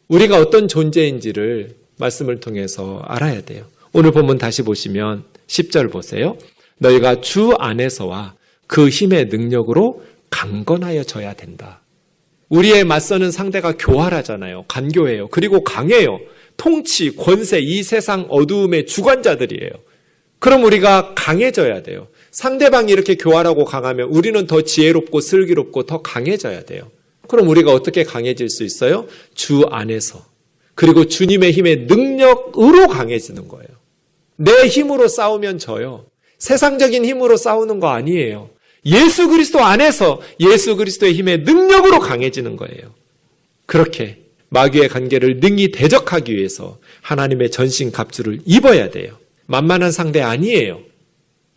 우리가 어떤 존재인지를 말씀을 통해서 알아야 돼요. 오늘 본문 다시 보시면 10절 보세요. 너희가 주 안에서와 그 힘의 능력으로 강건하여져야 된다. 우리의 맞서는 상대가 교활하잖아요. 간교해요. 그리고 강해요. 통치, 권세, 이 세상 어두움의 주관자들이에요. 그럼 우리가 강해져야 돼요. 상대방이 이렇게 교활하고 강하면 우리는 더 지혜롭고 슬기롭고 더 강해져야 돼요. 그럼 우리가 어떻게 강해질 수 있어요? 주 안에서. 그리고 주님의 힘의 능력으로 강해지는 거예요. 내 힘으로 싸우면 져요. 세상적인 힘으로 싸우는 거 아니에요. 예수 그리스도 안에서 예수 그리스도의 힘의 능력으로 강해지는 거예요. 그렇게 마귀의 관계를 능히 대적하기 위해서 하나님의 전신 갑주를 입어야 돼요. 만만한 상대 아니에요.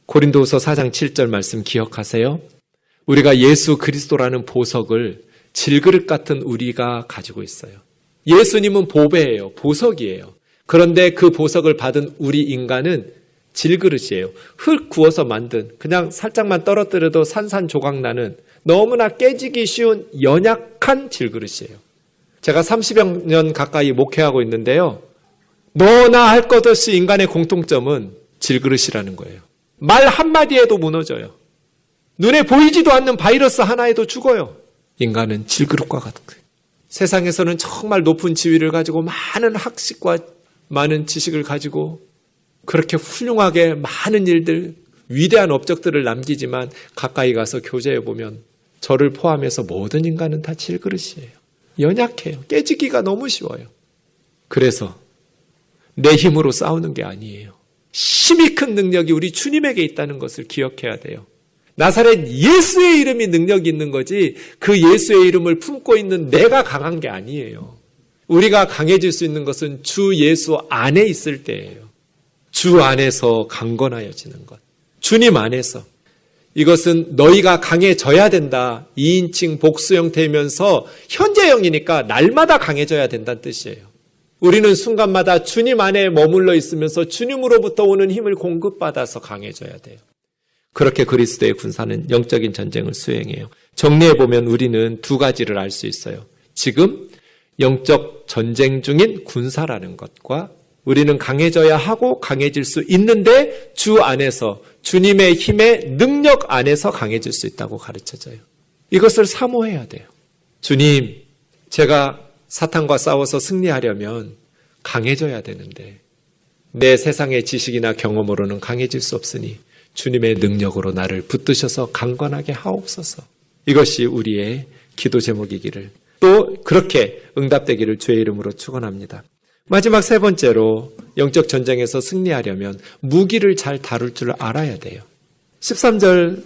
고린도후서 4장 7절 말씀 기억하세요? 우리가 예수 그리스도라는 보석을 질그릇 같은 우리가 가지고 있어요. 예수님은 보배예요. 보석이에요. 그런데 그 보석을 받은 우리 인간은 질그릇이에요. 흙 구워서 만든 그냥 살짝만 떨어뜨려도 산산조각 나는 너무나 깨지기 쉬운 연약한 질그릇이에요. 제가 30여 년 가까이 목회하고 있는데요. 너나 할 것 없이 인간의 공통점은 질그릇이라는 거예요. 말 한마디에도 무너져요. 눈에 보이지도 않는 바이러스 하나에도 죽어요. 인간은 질그릇과 같은. 세상에서는 정말 높은 지위를 가지고 많은 학식과 많은 지식을 가지고 그렇게 훌륭하게 많은 일들, 위대한 업적들을 남기지만 가까이 가서 교제해 보면 저를 포함해서 모든 인간은 다 질그릇이에요. 연약해요. 깨지기가 너무 쉬워요. 그래서 내 힘으로 싸우는 게 아니에요. 힘이 큰 능력이 우리 주님에게 있다는 것을 기억해야 돼요. 나사렛 예수의 이름이 능력이 있는 거지 그 예수의 이름을 품고 있는 내가 강한 게 아니에요. 우리가 강해질 수 있는 것은 주 예수 안에 있을 때예요. 주 안에서 강건하여지는 것. 주님 안에서. 이것은 너희가 강해져야 된다. 2인칭 복수 형태이면서 현재형이니까 날마다 강해져야 된다는 뜻이에요. 우리는 순간마다 주님 안에 머물러 있으면서 주님으로부터 오는 힘을 공급받아서 강해져야 돼요. 그렇게 그리스도의 군사는 영적인 전쟁을 수행해요. 정리해 보면 우리는 두 가지를 알 수 있어요. 지금 영적 전쟁 중인 군사라는 것과 우리는 강해져야 하고 강해질 수 있는데 주 안에서 주님의 힘의 능력 안에서 강해질 수 있다고 가르쳐져요. 이것을 사모해야 돼요. 주님, 제가 사탄과 싸워서 승리하려면 강해져야 되는데 내 세상의 지식이나 경험으로는 강해질 수 없으니 주님의 능력으로 나를 붙드셔서 강건하게 하옵소서. 이것이 우리의 기도 제목이기를 또 그렇게 응답되기를 주의 이름으로 축원합니다. 마지막 세 번째로 영적 전쟁에서 승리하려면 무기를 잘 다룰 줄 알아야 돼요. 13절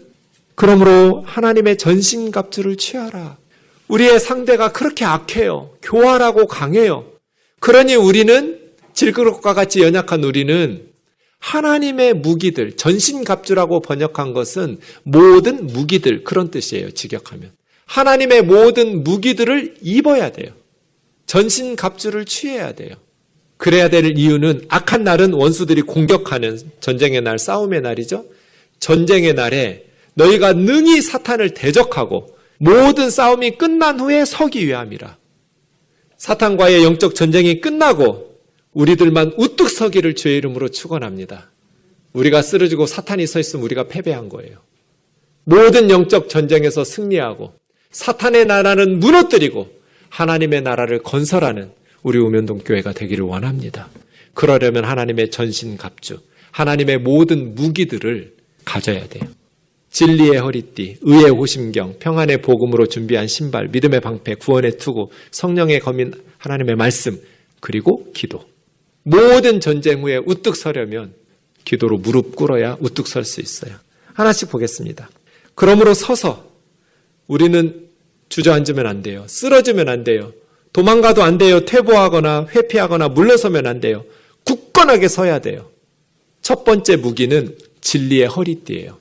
그러므로 하나님의 전신 갑주를 취하라. 우리의 상대가 그렇게 악해요. 교활하고 강해요. 그러니 우리는 질그릇과 같이 연약한 우리는 하나님의 무기들, 전신갑주라고 번역한 것은 모든 무기들 그런 뜻이에요. 직역하면. 하나님의 모든 무기들을 입어야 돼요. 전신갑주를 취해야 돼요. 그래야 될 이유는 악한 날은 원수들이 공격하는 전쟁의 날, 싸움의 날이죠. 전쟁의 날에 너희가 능히 사탄을 대적하고 모든 싸움이 끝난 후에 서기 위함이라. 사탄과의 영적 전쟁이 끝나고 우리들만 우뚝 서기를 주의 이름으로 축원합니다. 우리가 쓰러지고 사탄이 서 있으면 우리가 패배한 거예요. 모든 영적 전쟁에서 승리하고 사탄의 나라는 무너뜨리고 하나님의 나라를 건설하는 우리 우면동 교회가 되기를 원합니다. 그러려면 하나님의 전신 갑주, 하나님의 모든 무기들을 가져야 돼요. 진리의 허리띠, 의의 호심경, 평안의 복음으로 준비한 신발, 믿음의 방패, 구원의 투구, 성령의 검인 하나님의 말씀, 그리고 기도. 모든 전쟁 후에 우뚝 서려면 기도로 무릎 꿇어야 우뚝 설 수 있어요. 하나씩 보겠습니다. 그러므로 서서 우리는 주저앉으면 안 돼요. 쓰러지면 안 돼요. 도망가도 안 돼요. 퇴보하거나 회피하거나 물러서면 안 돼요. 굳건하게 서야 돼요. 첫 번째 무기는 진리의 허리띠예요.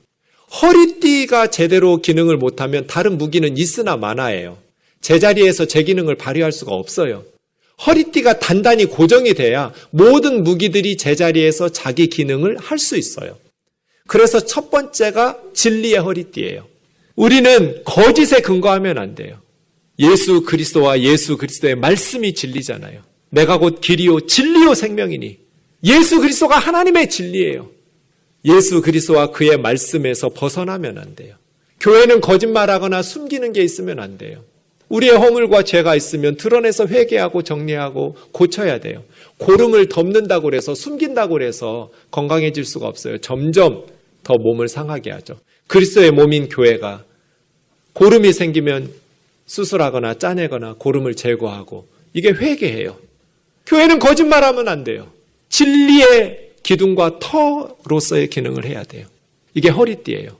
허리띠가 제대로 기능을 못하면 다른 무기는 있으나 마나예요. 제자리에서 제 기능을 발휘할 수가 없어요. 허리띠가 단단히 고정이 돼야 모든 무기들이 제자리에서 자기 기능을 할 수 있어요. 그래서 첫 번째가 진리의 허리띠예요. 우리는 거짓에 근거하면 안 돼요. 예수 그리스도와 예수 그리스도의 말씀이 진리잖아요. 내가 곧 길이요 진리요 생명이니 예수 그리스도가 하나님의 진리예요. 예수 그리스도와 그의 말씀에서 벗어나면 안 돼요. 교회는 거짓말하거나 숨기는 게 있으면 안 돼요. 우리의 허물과 죄가 있으면 드러내서 회개하고 정리하고 고쳐야 돼요. 고름을 덮는다고 해서 숨긴다고 해서 건강해질 수가 없어요. 점점 더 몸을 상하게 하죠. 그리스도의 몸인 교회가 고름이 생기면 수술하거나 짜내거나 고름을 제거하고 이게 회개해요. 교회는 거짓말하면 안 돼요. 진리의 기둥과 터로서의 기능을 해야 돼요. 이게 허리띠예요.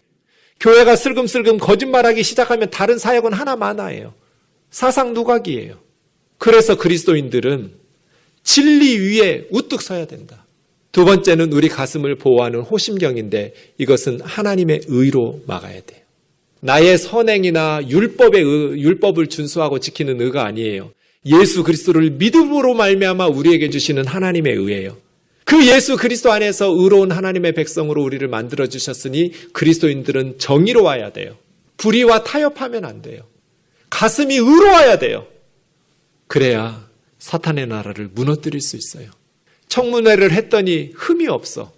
교회가 슬금슬금 거짓말하기 시작하면 다른 사역은 하나 많아요. 사상 누각이에요. 그래서 그리스도인들은 진리 위에 우뚝 서야 된다. 두 번째는 우리 가슴을 보호하는 호심경인데 이것은 하나님의 의로 막아야 돼요. 나의 선행이나 율법의 의, 율법을 준수하고 지키는 의가 아니에요. 예수 그리스도를 믿음으로 말미암아 우리에게 주시는 하나님의 의예요. 그 예수 그리스도 안에서 의로운 하나님의 백성으로 우리를 만들어 주셨으니 그리스도인들은 정의로워야 돼요. 불의와 타협하면 안 돼요. 가슴이 의로워야 돼요. 그래야 사탄의 나라를 무너뜨릴 수 있어요. 청문회를 했더니 흠이 없어.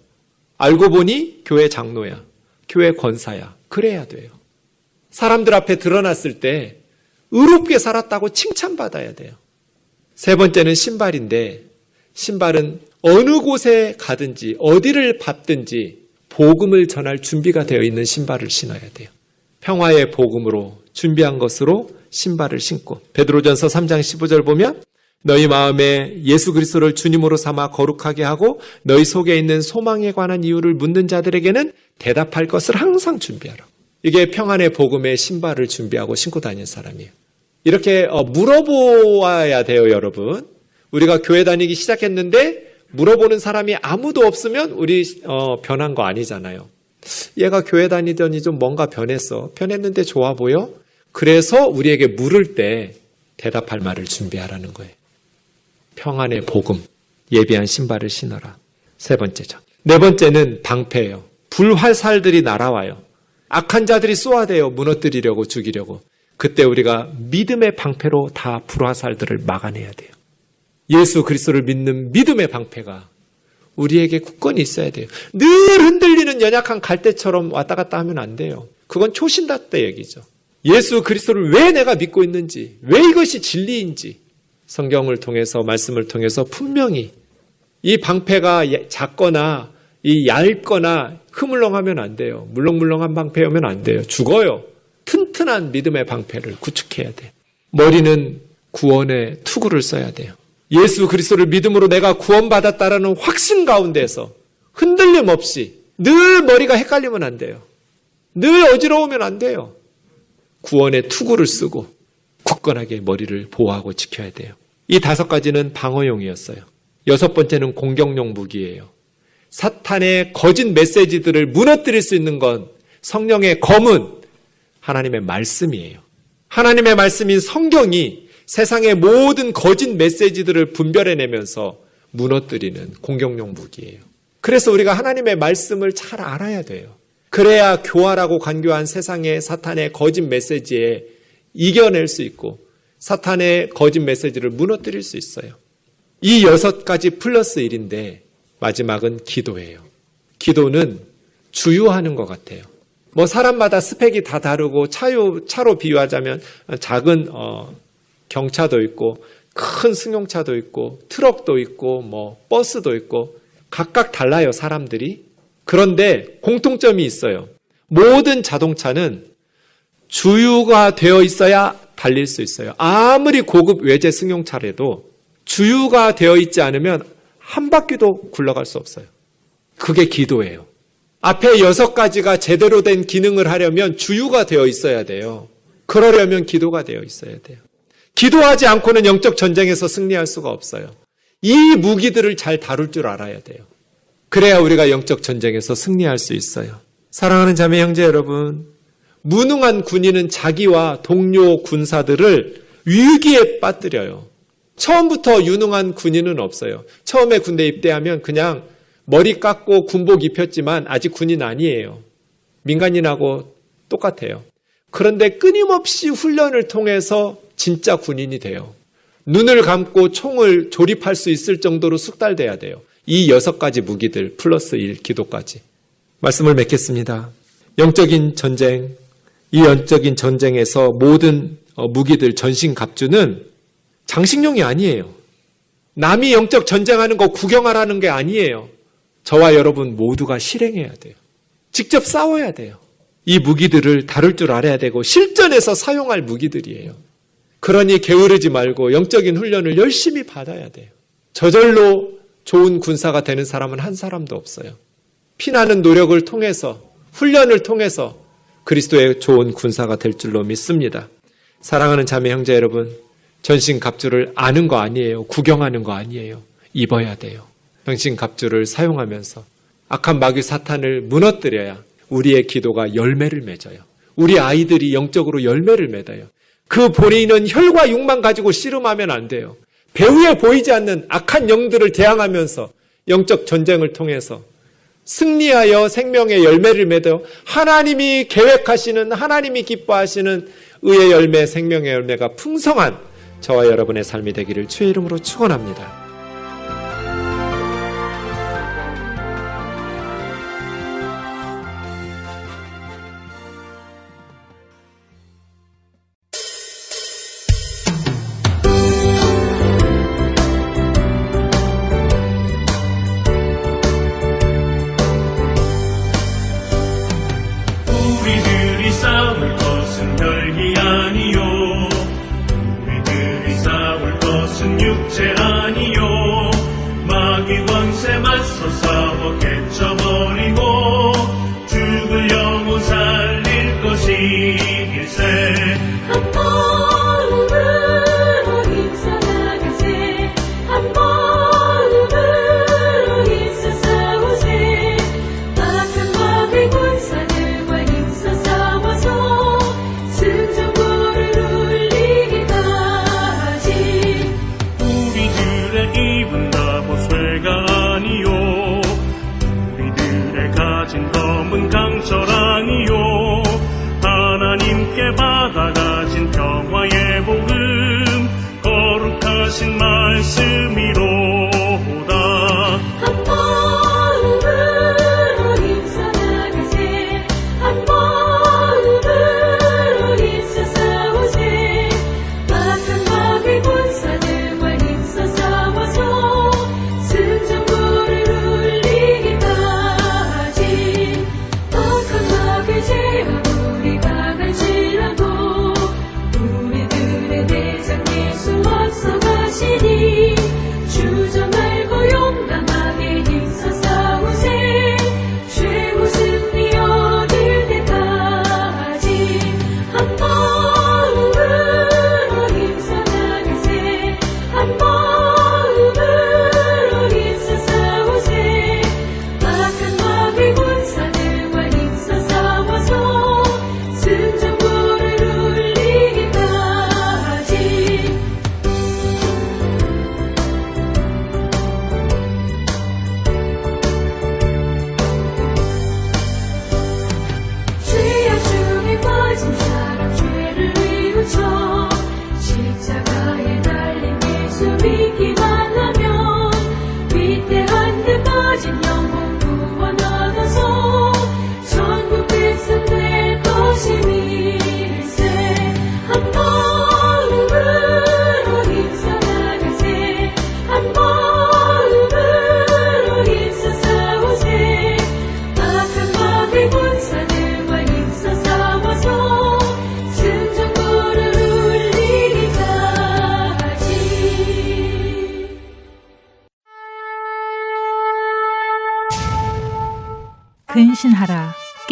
알고 보니 교회 장로야. 교회 권사야. 그래야 돼요. 사람들 앞에 드러났을 때 의롭게 살았다고 칭찬받아야 돼요. 세 번째는 신발인데 신발은 어느 곳에 가든지 어디를 밟든지 복음을 전할 준비가 되어 있는 신발을 신어야 돼요. 평화의 복음으로 준비한 것으로 신발을 신고 베드로전서 3장 15절 보면 너희 마음에 예수 그리스도를 주님으로 삼아 거룩하게 하고 너희 속에 있는 소망에 관한 이유를 묻는 자들에게는 대답할 것을 항상 준비하라. 이게 평안의 복음의 신발을 준비하고 신고 다니는 사람이에요. 이렇게 어, 물어보아야 돼요, 여러분. 우리가 교회 다니기 시작했는데 물어보는 사람이 아무도 없으면 우리 어, 변한 거 아니잖아요. 얘가 교회 다니더니 좀 뭔가 변했어. 변했는데 좋아 보여? 그래서 우리에게 물을 때 대답할 말을 준비하라는 거예요. 평안의 복음, 예비한 신발을 신어라. 세 번째죠. 네 번째는 방패예요. 불화살들이 날아와요. 악한 자들이 쏘아대요. 무너뜨리려고 죽이려고. 그때 우리가 믿음의 방패로 다 불화살들을 막아내야 돼요. 예수 그리스도를 믿는 믿음의 방패가 우리에게 굳건히 있어야 돼요. 늘 흔들리는 연약한 갈대처럼 왔다 갔다 하면 안 돼요. 그건 초신다 때 얘기죠. 예수 그리스도를 왜 내가 믿고 있는지, 왜 이것이 진리인지 성경을 통해서 말씀을 통해서 분명히 이 방패가 작거나 이 얇거나 흐물렁하면 안 돼요. 물렁물렁한 방패오면 안 돼요. 죽어요. 튼튼한 믿음의 방패를 구축해야 돼. 머리는 구원의 투구를 써야 돼요. 예수 그리스도를 믿음으로 내가 구원받았다라는 확신 가운데서 흔들림 없이 늘 머리가 헷갈리면 안 돼요. 늘 어지러우면 안 돼요. 구원의 투구를 쓰고 굳건하게 머리를 보호하고 지켜야 돼요. 이 다섯 가지는 방어용이었어요. 여섯 번째는 공격용 무기예요. 사탄의 거짓 메시지들을 무너뜨릴 수 있는 건 성령의 검은 하나님의 말씀이에요. 하나님의 말씀인 성경이 세상의 모든 거짓 메시지들을 분별해내면서 무너뜨리는 공격용 무기예요. 그래서 우리가 하나님의 말씀을 잘 알아야 돼요. 그래야 교활하고 간교한 세상의 사탄의 거짓 메시지에 이겨낼 수 있고 사탄의 거짓 메시지를 무너뜨릴 수 있어요. 이 여섯 가지 플러스 1인데 마지막은 기도예요. 기도는 주유하는 것 같아요. 뭐 사람마다 스펙이 다 다르고 차요, 차로 비유하자면 작은 어, 경차도 있고 큰 승용차도 있고 트럭도 있고 뭐 버스도 있고 각각 달라요 사람들이. 그런데 공통점이 있어요. 모든 자동차는 주유가 되어 있어야 달릴 수 있어요. 아무리 고급 외제 승용차라도 주유가 되어 있지 않으면 한 바퀴도 굴러갈 수 없어요. 그게 기도예요. 앞에 여섯 가지가 제대로 된 기능을 하려면 주유가 되어 있어야 돼요. 그러려면 기도가 되어 있어야 돼요. 기도하지 않고는 영적 전쟁에서 승리할 수가 없어요. 이 무기들을 잘 다룰 줄 알아야 돼요. 그래야 우리가 영적 전쟁에서 승리할 수 있어요. 사랑하는 자매 형제 여러분, 무능한 군인은 자기와 동료 군사들을 위기에 빠뜨려요. 처음부터 유능한 군인은 없어요. 처음에 군대 입대하면 그냥 머리 깎고 군복 입혔지만 아직 군인 아니에요. 민간인하고 똑같아요. 그런데 끊임없이 훈련을 통해서 진짜 군인이 돼요. 눈을 감고 총을 조립할 수 있을 정도로 숙달돼야 돼요. 이 여섯 가지 무기들 플러스 1 기도까지. 말씀을 맺겠습니다. 영적인 전쟁, 이 영적인 전쟁에서 모든 어, 무기들 전신 갑주는 장식용이 아니에요. 남이 영적 전쟁하는 거 구경하라는 게 아니에요. 저와 여러분 모두가 실행해야 돼요. 직접 싸워야 돼요. 이 무기들을 다룰 줄 알아야 되고 실전에서 사용할 무기들이에요. 그러니 게으르지 말고 영적인 훈련을 열심히 받아야 돼요. 저절로 좋은 군사가 되는 사람은 한 사람도 없어요. 피나는 노력을 통해서 훈련을 통해서 그리스도의 좋은 군사가 될 줄로 믿습니다. 사랑하는 자매 형제 여러분, 전신 갑주를 아는 거 아니에요. 구경하는 거 아니에요. 입어야 돼요. 전신 갑주를 사용하면서 악한 마귀 사탄을 무너뜨려야 우리의 기도가 열매를 맺어요. 우리 아이들이 영적으로 열매를 맺어요. 그 본인은 혈과 육만 가지고 씨름하면 안 돼요. 배후에 보이지 않는 악한 영들을 대항하면서 영적 전쟁을 통해서 승리하여 생명의 열매를 맺어 하나님이 계획하시는 하나님이 기뻐하시는 의의 열매, 생명의 열매가 풍성한 저와 여러분의 삶이 되기를 주의 이름으로 축원합니다.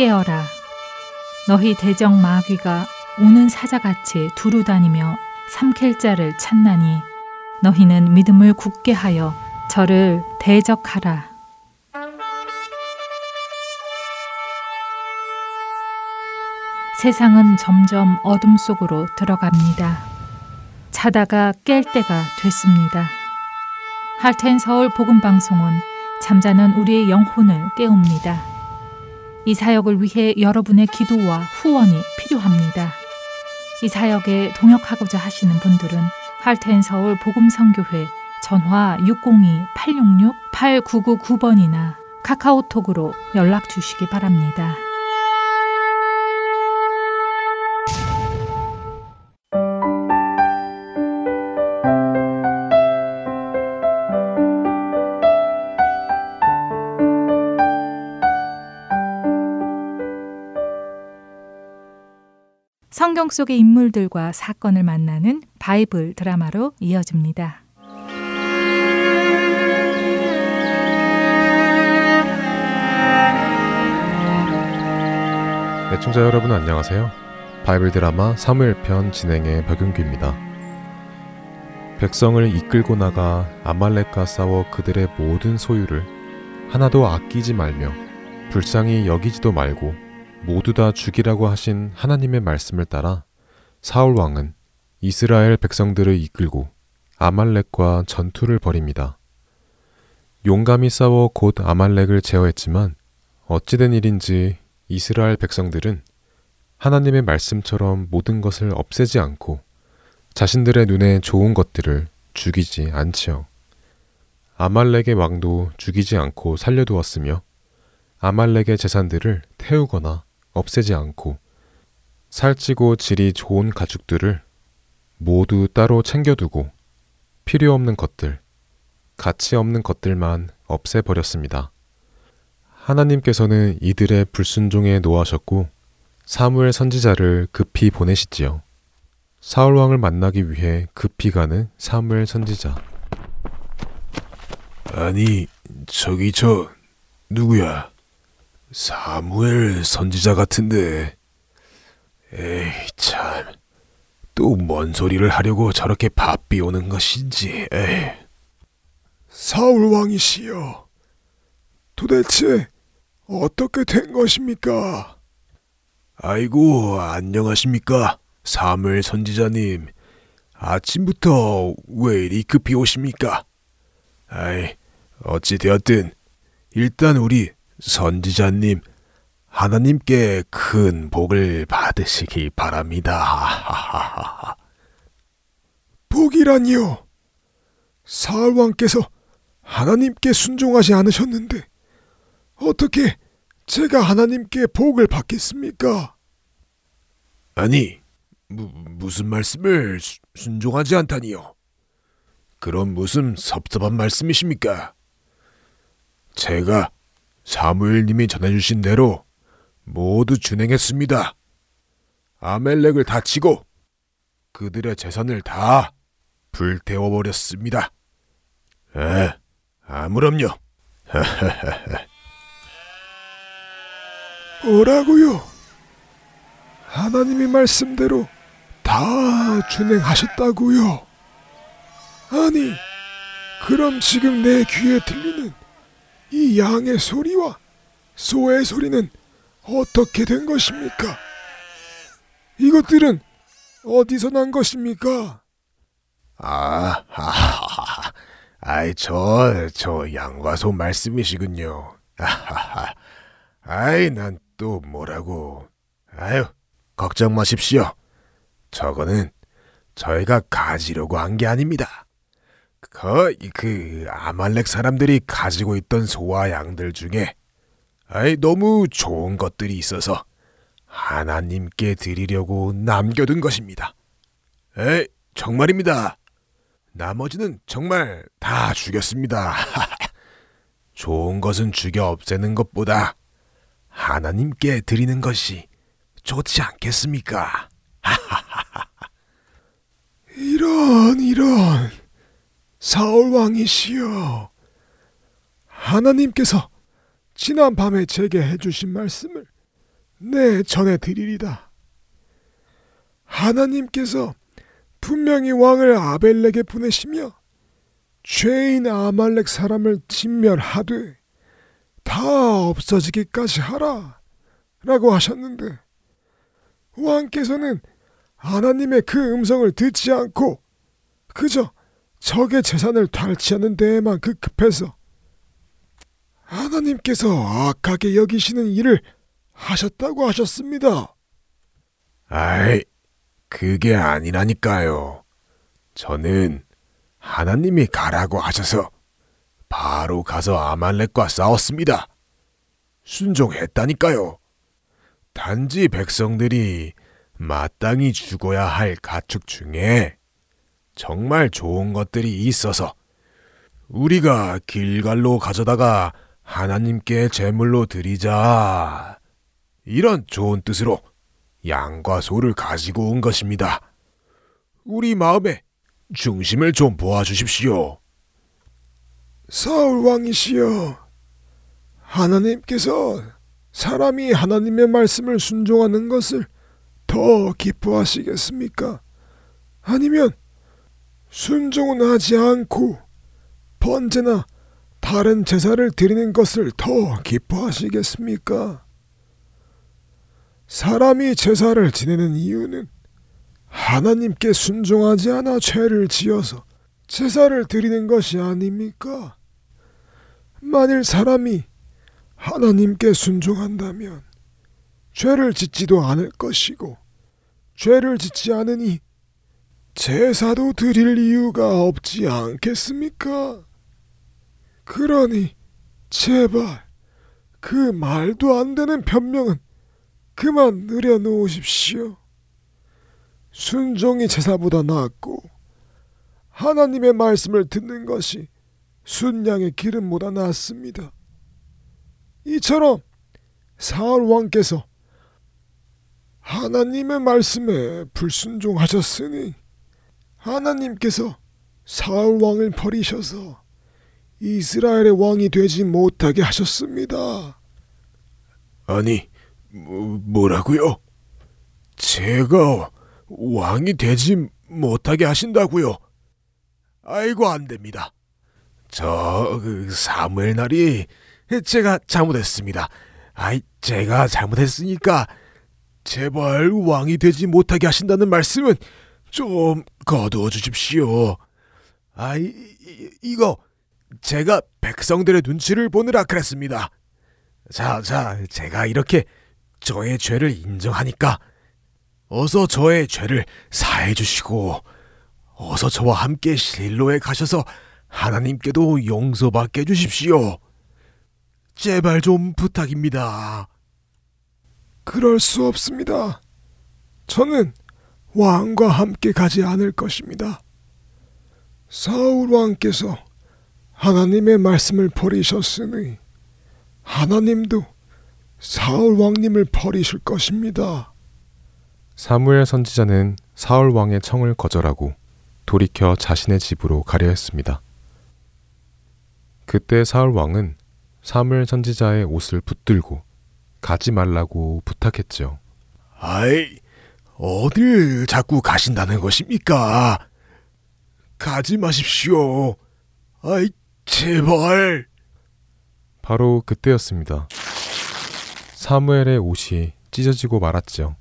깨어라 너희 대적 마귀가 우는 사자같이 두루 다니며 삼킬 자를 찾나니 너희는 믿음을 굳게 하여 저를 대적하라. 세상은 점점 어둠 속으로 들어갑니다. 자다가 깰 때가 됐습니다. 할텐 서울 복음 방송은 잠자는 우리의 영혼을 깨웁니다. 이 사역을 위해 여러분의 기도와 후원이 필요합니다. 이 사역에 동역하고자 하시는 분들은 할텐 서울 복음 선교회 전화 602-866-8999번이나 카카오톡으로 연락 주시기 바랍니다. 성경 속의 인물들과 사건을 만나는 바이블 드라마로 이어집니다. 애청자 여러분 안녕하세요. 바이블 드라마 사무엘편 진행의 박윤규입니다. 백성을 이끌고 나가 아말렉과 싸워 그들의 모든 소유를 하나도 아끼지 말며 불쌍히 여기지도 말고 모두 다 죽이라고 하신 하나님의 말씀을 따라 사울 왕은 이스라엘 백성들을 이끌고 아말렉과 전투를 벌입니다. 용감히 싸워 곧 아말렉을 제어했지만 어찌된 일인지 이스라엘 백성들은 하나님의 말씀처럼 모든 것을 없애지 않고 자신들의 눈에 좋은 것들을 죽이지 않지요. 아말렉의 왕도 죽이지 않고 살려두었으며 아말렉의 재산들을 태우거나 없애지 않고 살찌고 질이 좋은 가축들을 모두 따로 챙겨두고 필요 없는 것들, 가치 없는 것들만 없애버렸습니다. 하나님께서는 이들의 불순종에 노하셨고 사무엘 선지자를 급히 보내시지요. 사울 왕을 만나기 위해 급히 가는 사무엘 선지자. 아니, 저기 저 누구야? 사무엘 선지자 같은데. 에이, 참. 또 뭔 소리를 하려고 저렇게 바삐 오는 것인지. 에이. 사울 왕이시여. 도대체 어떻게 된 것입니까? 아이고, 안녕하십니까? 사무엘 선지자님. 아침부터 왜 이리 급히 오십니까? 아이, 어찌 되었든 일단 우리 선지자님 하나님께 큰 복을 받으시기 바랍니다. 복이라니요? 사울 왕께서 하나님께 순종하지 않으셨는데 어떻게 제가 하나님께 복을 받겠습니까? 아니, 무, 무슨 말씀을 수- 순종하지 않다니요? 그럼 무슨 섭섭한 말씀이십니까? 제가 사무엘님이 전해주신 대로 모두 준행했습니다. 아멜렉을 다치고 그들의 재산을 다 불태워버렸습니다. 에, 아무럼요. [LAUGHS] 뭐라고요? 하나님의 말씀대로 다 준행하셨다고요? 아니, 그럼 지금 내 귀에 들리는 이 양의 소리와 소의 소리는 어떻게 된 것입니까? 이것들은 어디서 난 것입니까? 아, 아, 아이, 저, 저 양과 소 말씀이시군요. 아하하. 아이, 난 또 뭐라고. 아유, 걱정 마십시오. 저거는 저희가 가지려고 한 게 아닙니다. 그, 그, 아말렉 사람들이 가지고 있던 소와 양들 중에, 아이, 너무 좋은 것들이 있어서 하나님께 드리려고 남겨둔 것입니다. 에이, 정말입니다. 나머지는 정말 다 죽였습니다. [LAUGHS] 좋은 것은 죽여 없애는 것보다 하나님께 드리는 것이 좋지 않겠습니까? [LAUGHS] 이런 이런 사울 왕이시여 하나님께서 지난 밤에 제게 해주신 말씀을 내 전해 드리리다. 하나님께서 분명히 왕을 아벨렉에 보내시며 죄인 아말렉 사람을 진멸하되 다 없어지기까지 하라 라고 하셨는데 왕께서는 하나님의 그 음성을 듣지 않고 그저 적의 재산을 탈취하는 데에만 그 급해서 하나님께서 악하게 여기시는 일을 하셨다고 하셨습니다. 아이, 그게 아니라니까요. 저는 하나님이 가라고 하셔서 바로 가서 아말렉과 싸웠습니다. 순종했다니까요. 단지 백성들이 마땅히 죽어야 할 가축 중에 정말 좋은 것들이 있어서 우리가 길갈로 가져다가 하나님께 제물로 드리자. 이런 좋은 뜻으로 양과 소를 가지고 온 것입니다. 우리 마음에 중심을 좀 보아주십시오. 사울 왕이시여 하나님께서 사람이 하나님의 말씀을 순종하는 것을 더 기뻐하시겠습니까? 아니면 순종은 하지 않고 번제나 다른 제사를 드리는 것을 더 기뻐하시겠습니까? 사람이 제사를 지내는 이유는 하나님께 순종하지 않아 죄를 지어서 제사를 드리는 것이 아닙니까? 만일 사람이 하나님께 순종한다면 죄를 짓지도 않을 것이고 죄를 짓지 않으니 제사도 드릴 이유가 없지 않겠습니까? 그러니 제발 그 말도 안 되는 변명은 그만 느려놓으십시오. 순종이 제사보다 낫고 하나님의 말씀을 듣는 것이 순양의 기름보다 낫습니다. 이처럼 사울 왕께서 하나님의 말씀에 불순종하셨으니 하나님께서 사울 왕을 버리셔서 이스라엘의 왕이 되지 못하게 하셨습니다. 아니, 뭐, 뭐라고요? 제가 왕이 되지 못하게 하신다고요? 아이고 안 됩니다. 저 그 사무엘 날이 제가 잘못했습니다. 아이 제가 잘못했으니까 제발 왕이 되지 못하게 하신다는 말씀은 좀 거두어 주십시오. 아 이 이- 이거 제가 백성들의 눈치를 보느라 그랬습니다. 자, 자, 제가 이렇게 저의 죄를 인정하니까 어서 저의 죄를 사해 주시고 어서 저와 함께 실로에 가셔서 하나님께도 용서받게 해 주십시오. 제발 좀 부탁입니다. 그럴 수 없습니다. 저는 왕과 함께 가지 않을 것입니다. 사울 왕께서 하나님의 말씀을 버리셨으니 하나님도 사울 왕님을 버리실 것입니다. 사무엘 선지자는 사울 왕의 청을 거절하고 돌이켜 자신의 집으로 가려 했습니다. 그때 사울 왕은 사무엘 선지자의 옷을 붙들고 가지 말라고 부탁했죠. 아이, 어딜 자꾸 가신다는 것입니까? 가지 마십시오. 아이, 제발. 바로 그때였습니다. 사무엘의 옷이 찢어지고 말았죠.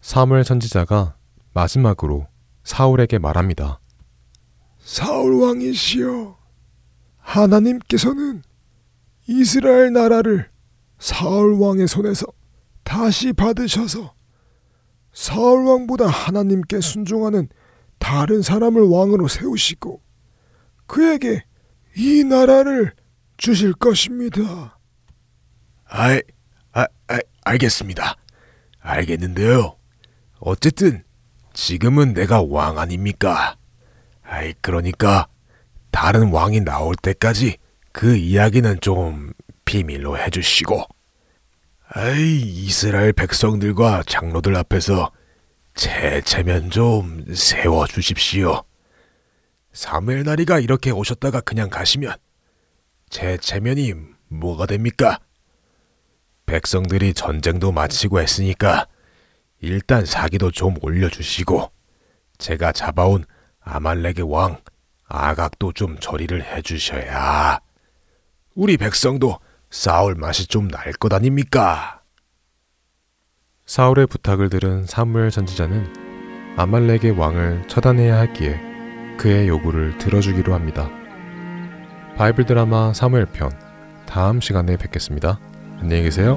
사무엘 선지자가 마지막으로 사울에게 말합니다. 사울 왕이시여 하나님께서는 이스라엘 나라를 사울 왕의 손에서 다시 받으셔서 사울 왕보다 하나님께 순종하는 다른 사람을 왕으로 세우시고 그에게 이 나라를 주실 것입니다. 아이, 아, 아, 알겠습니다. 알겠는데요. 어쨌든 지금은 내가 왕 아닙니까? 아이, 그러니까 다른 왕이 나올 때까지 그 이야기는 좀 비밀로 해주시고, 아이, 이스라엘 백성들과 장로들 앞에서 제 체면 좀 세워 주십시오. 사무엘 나리가 이렇게 오셨다가 그냥 가시면 제 체면이 뭐가 됩니까? 백성들이 전쟁도 마치고 했으니까 일단 사기도 좀 올려주시고 제가 잡아온 아말렉의 왕 아각도 좀 처리를 해주셔야 우리 백성도 싸울 맛이 좀 날 것 아닙니까? 사울의 부탁을 들은 사무엘 선지자는 아말렉의 왕을 처단해야 했기에 그의 요구를 들어주기로 합니다. 바이블 드라마 사무엘 편 다음 시간에 뵙겠습니다. 안녕히 계세요.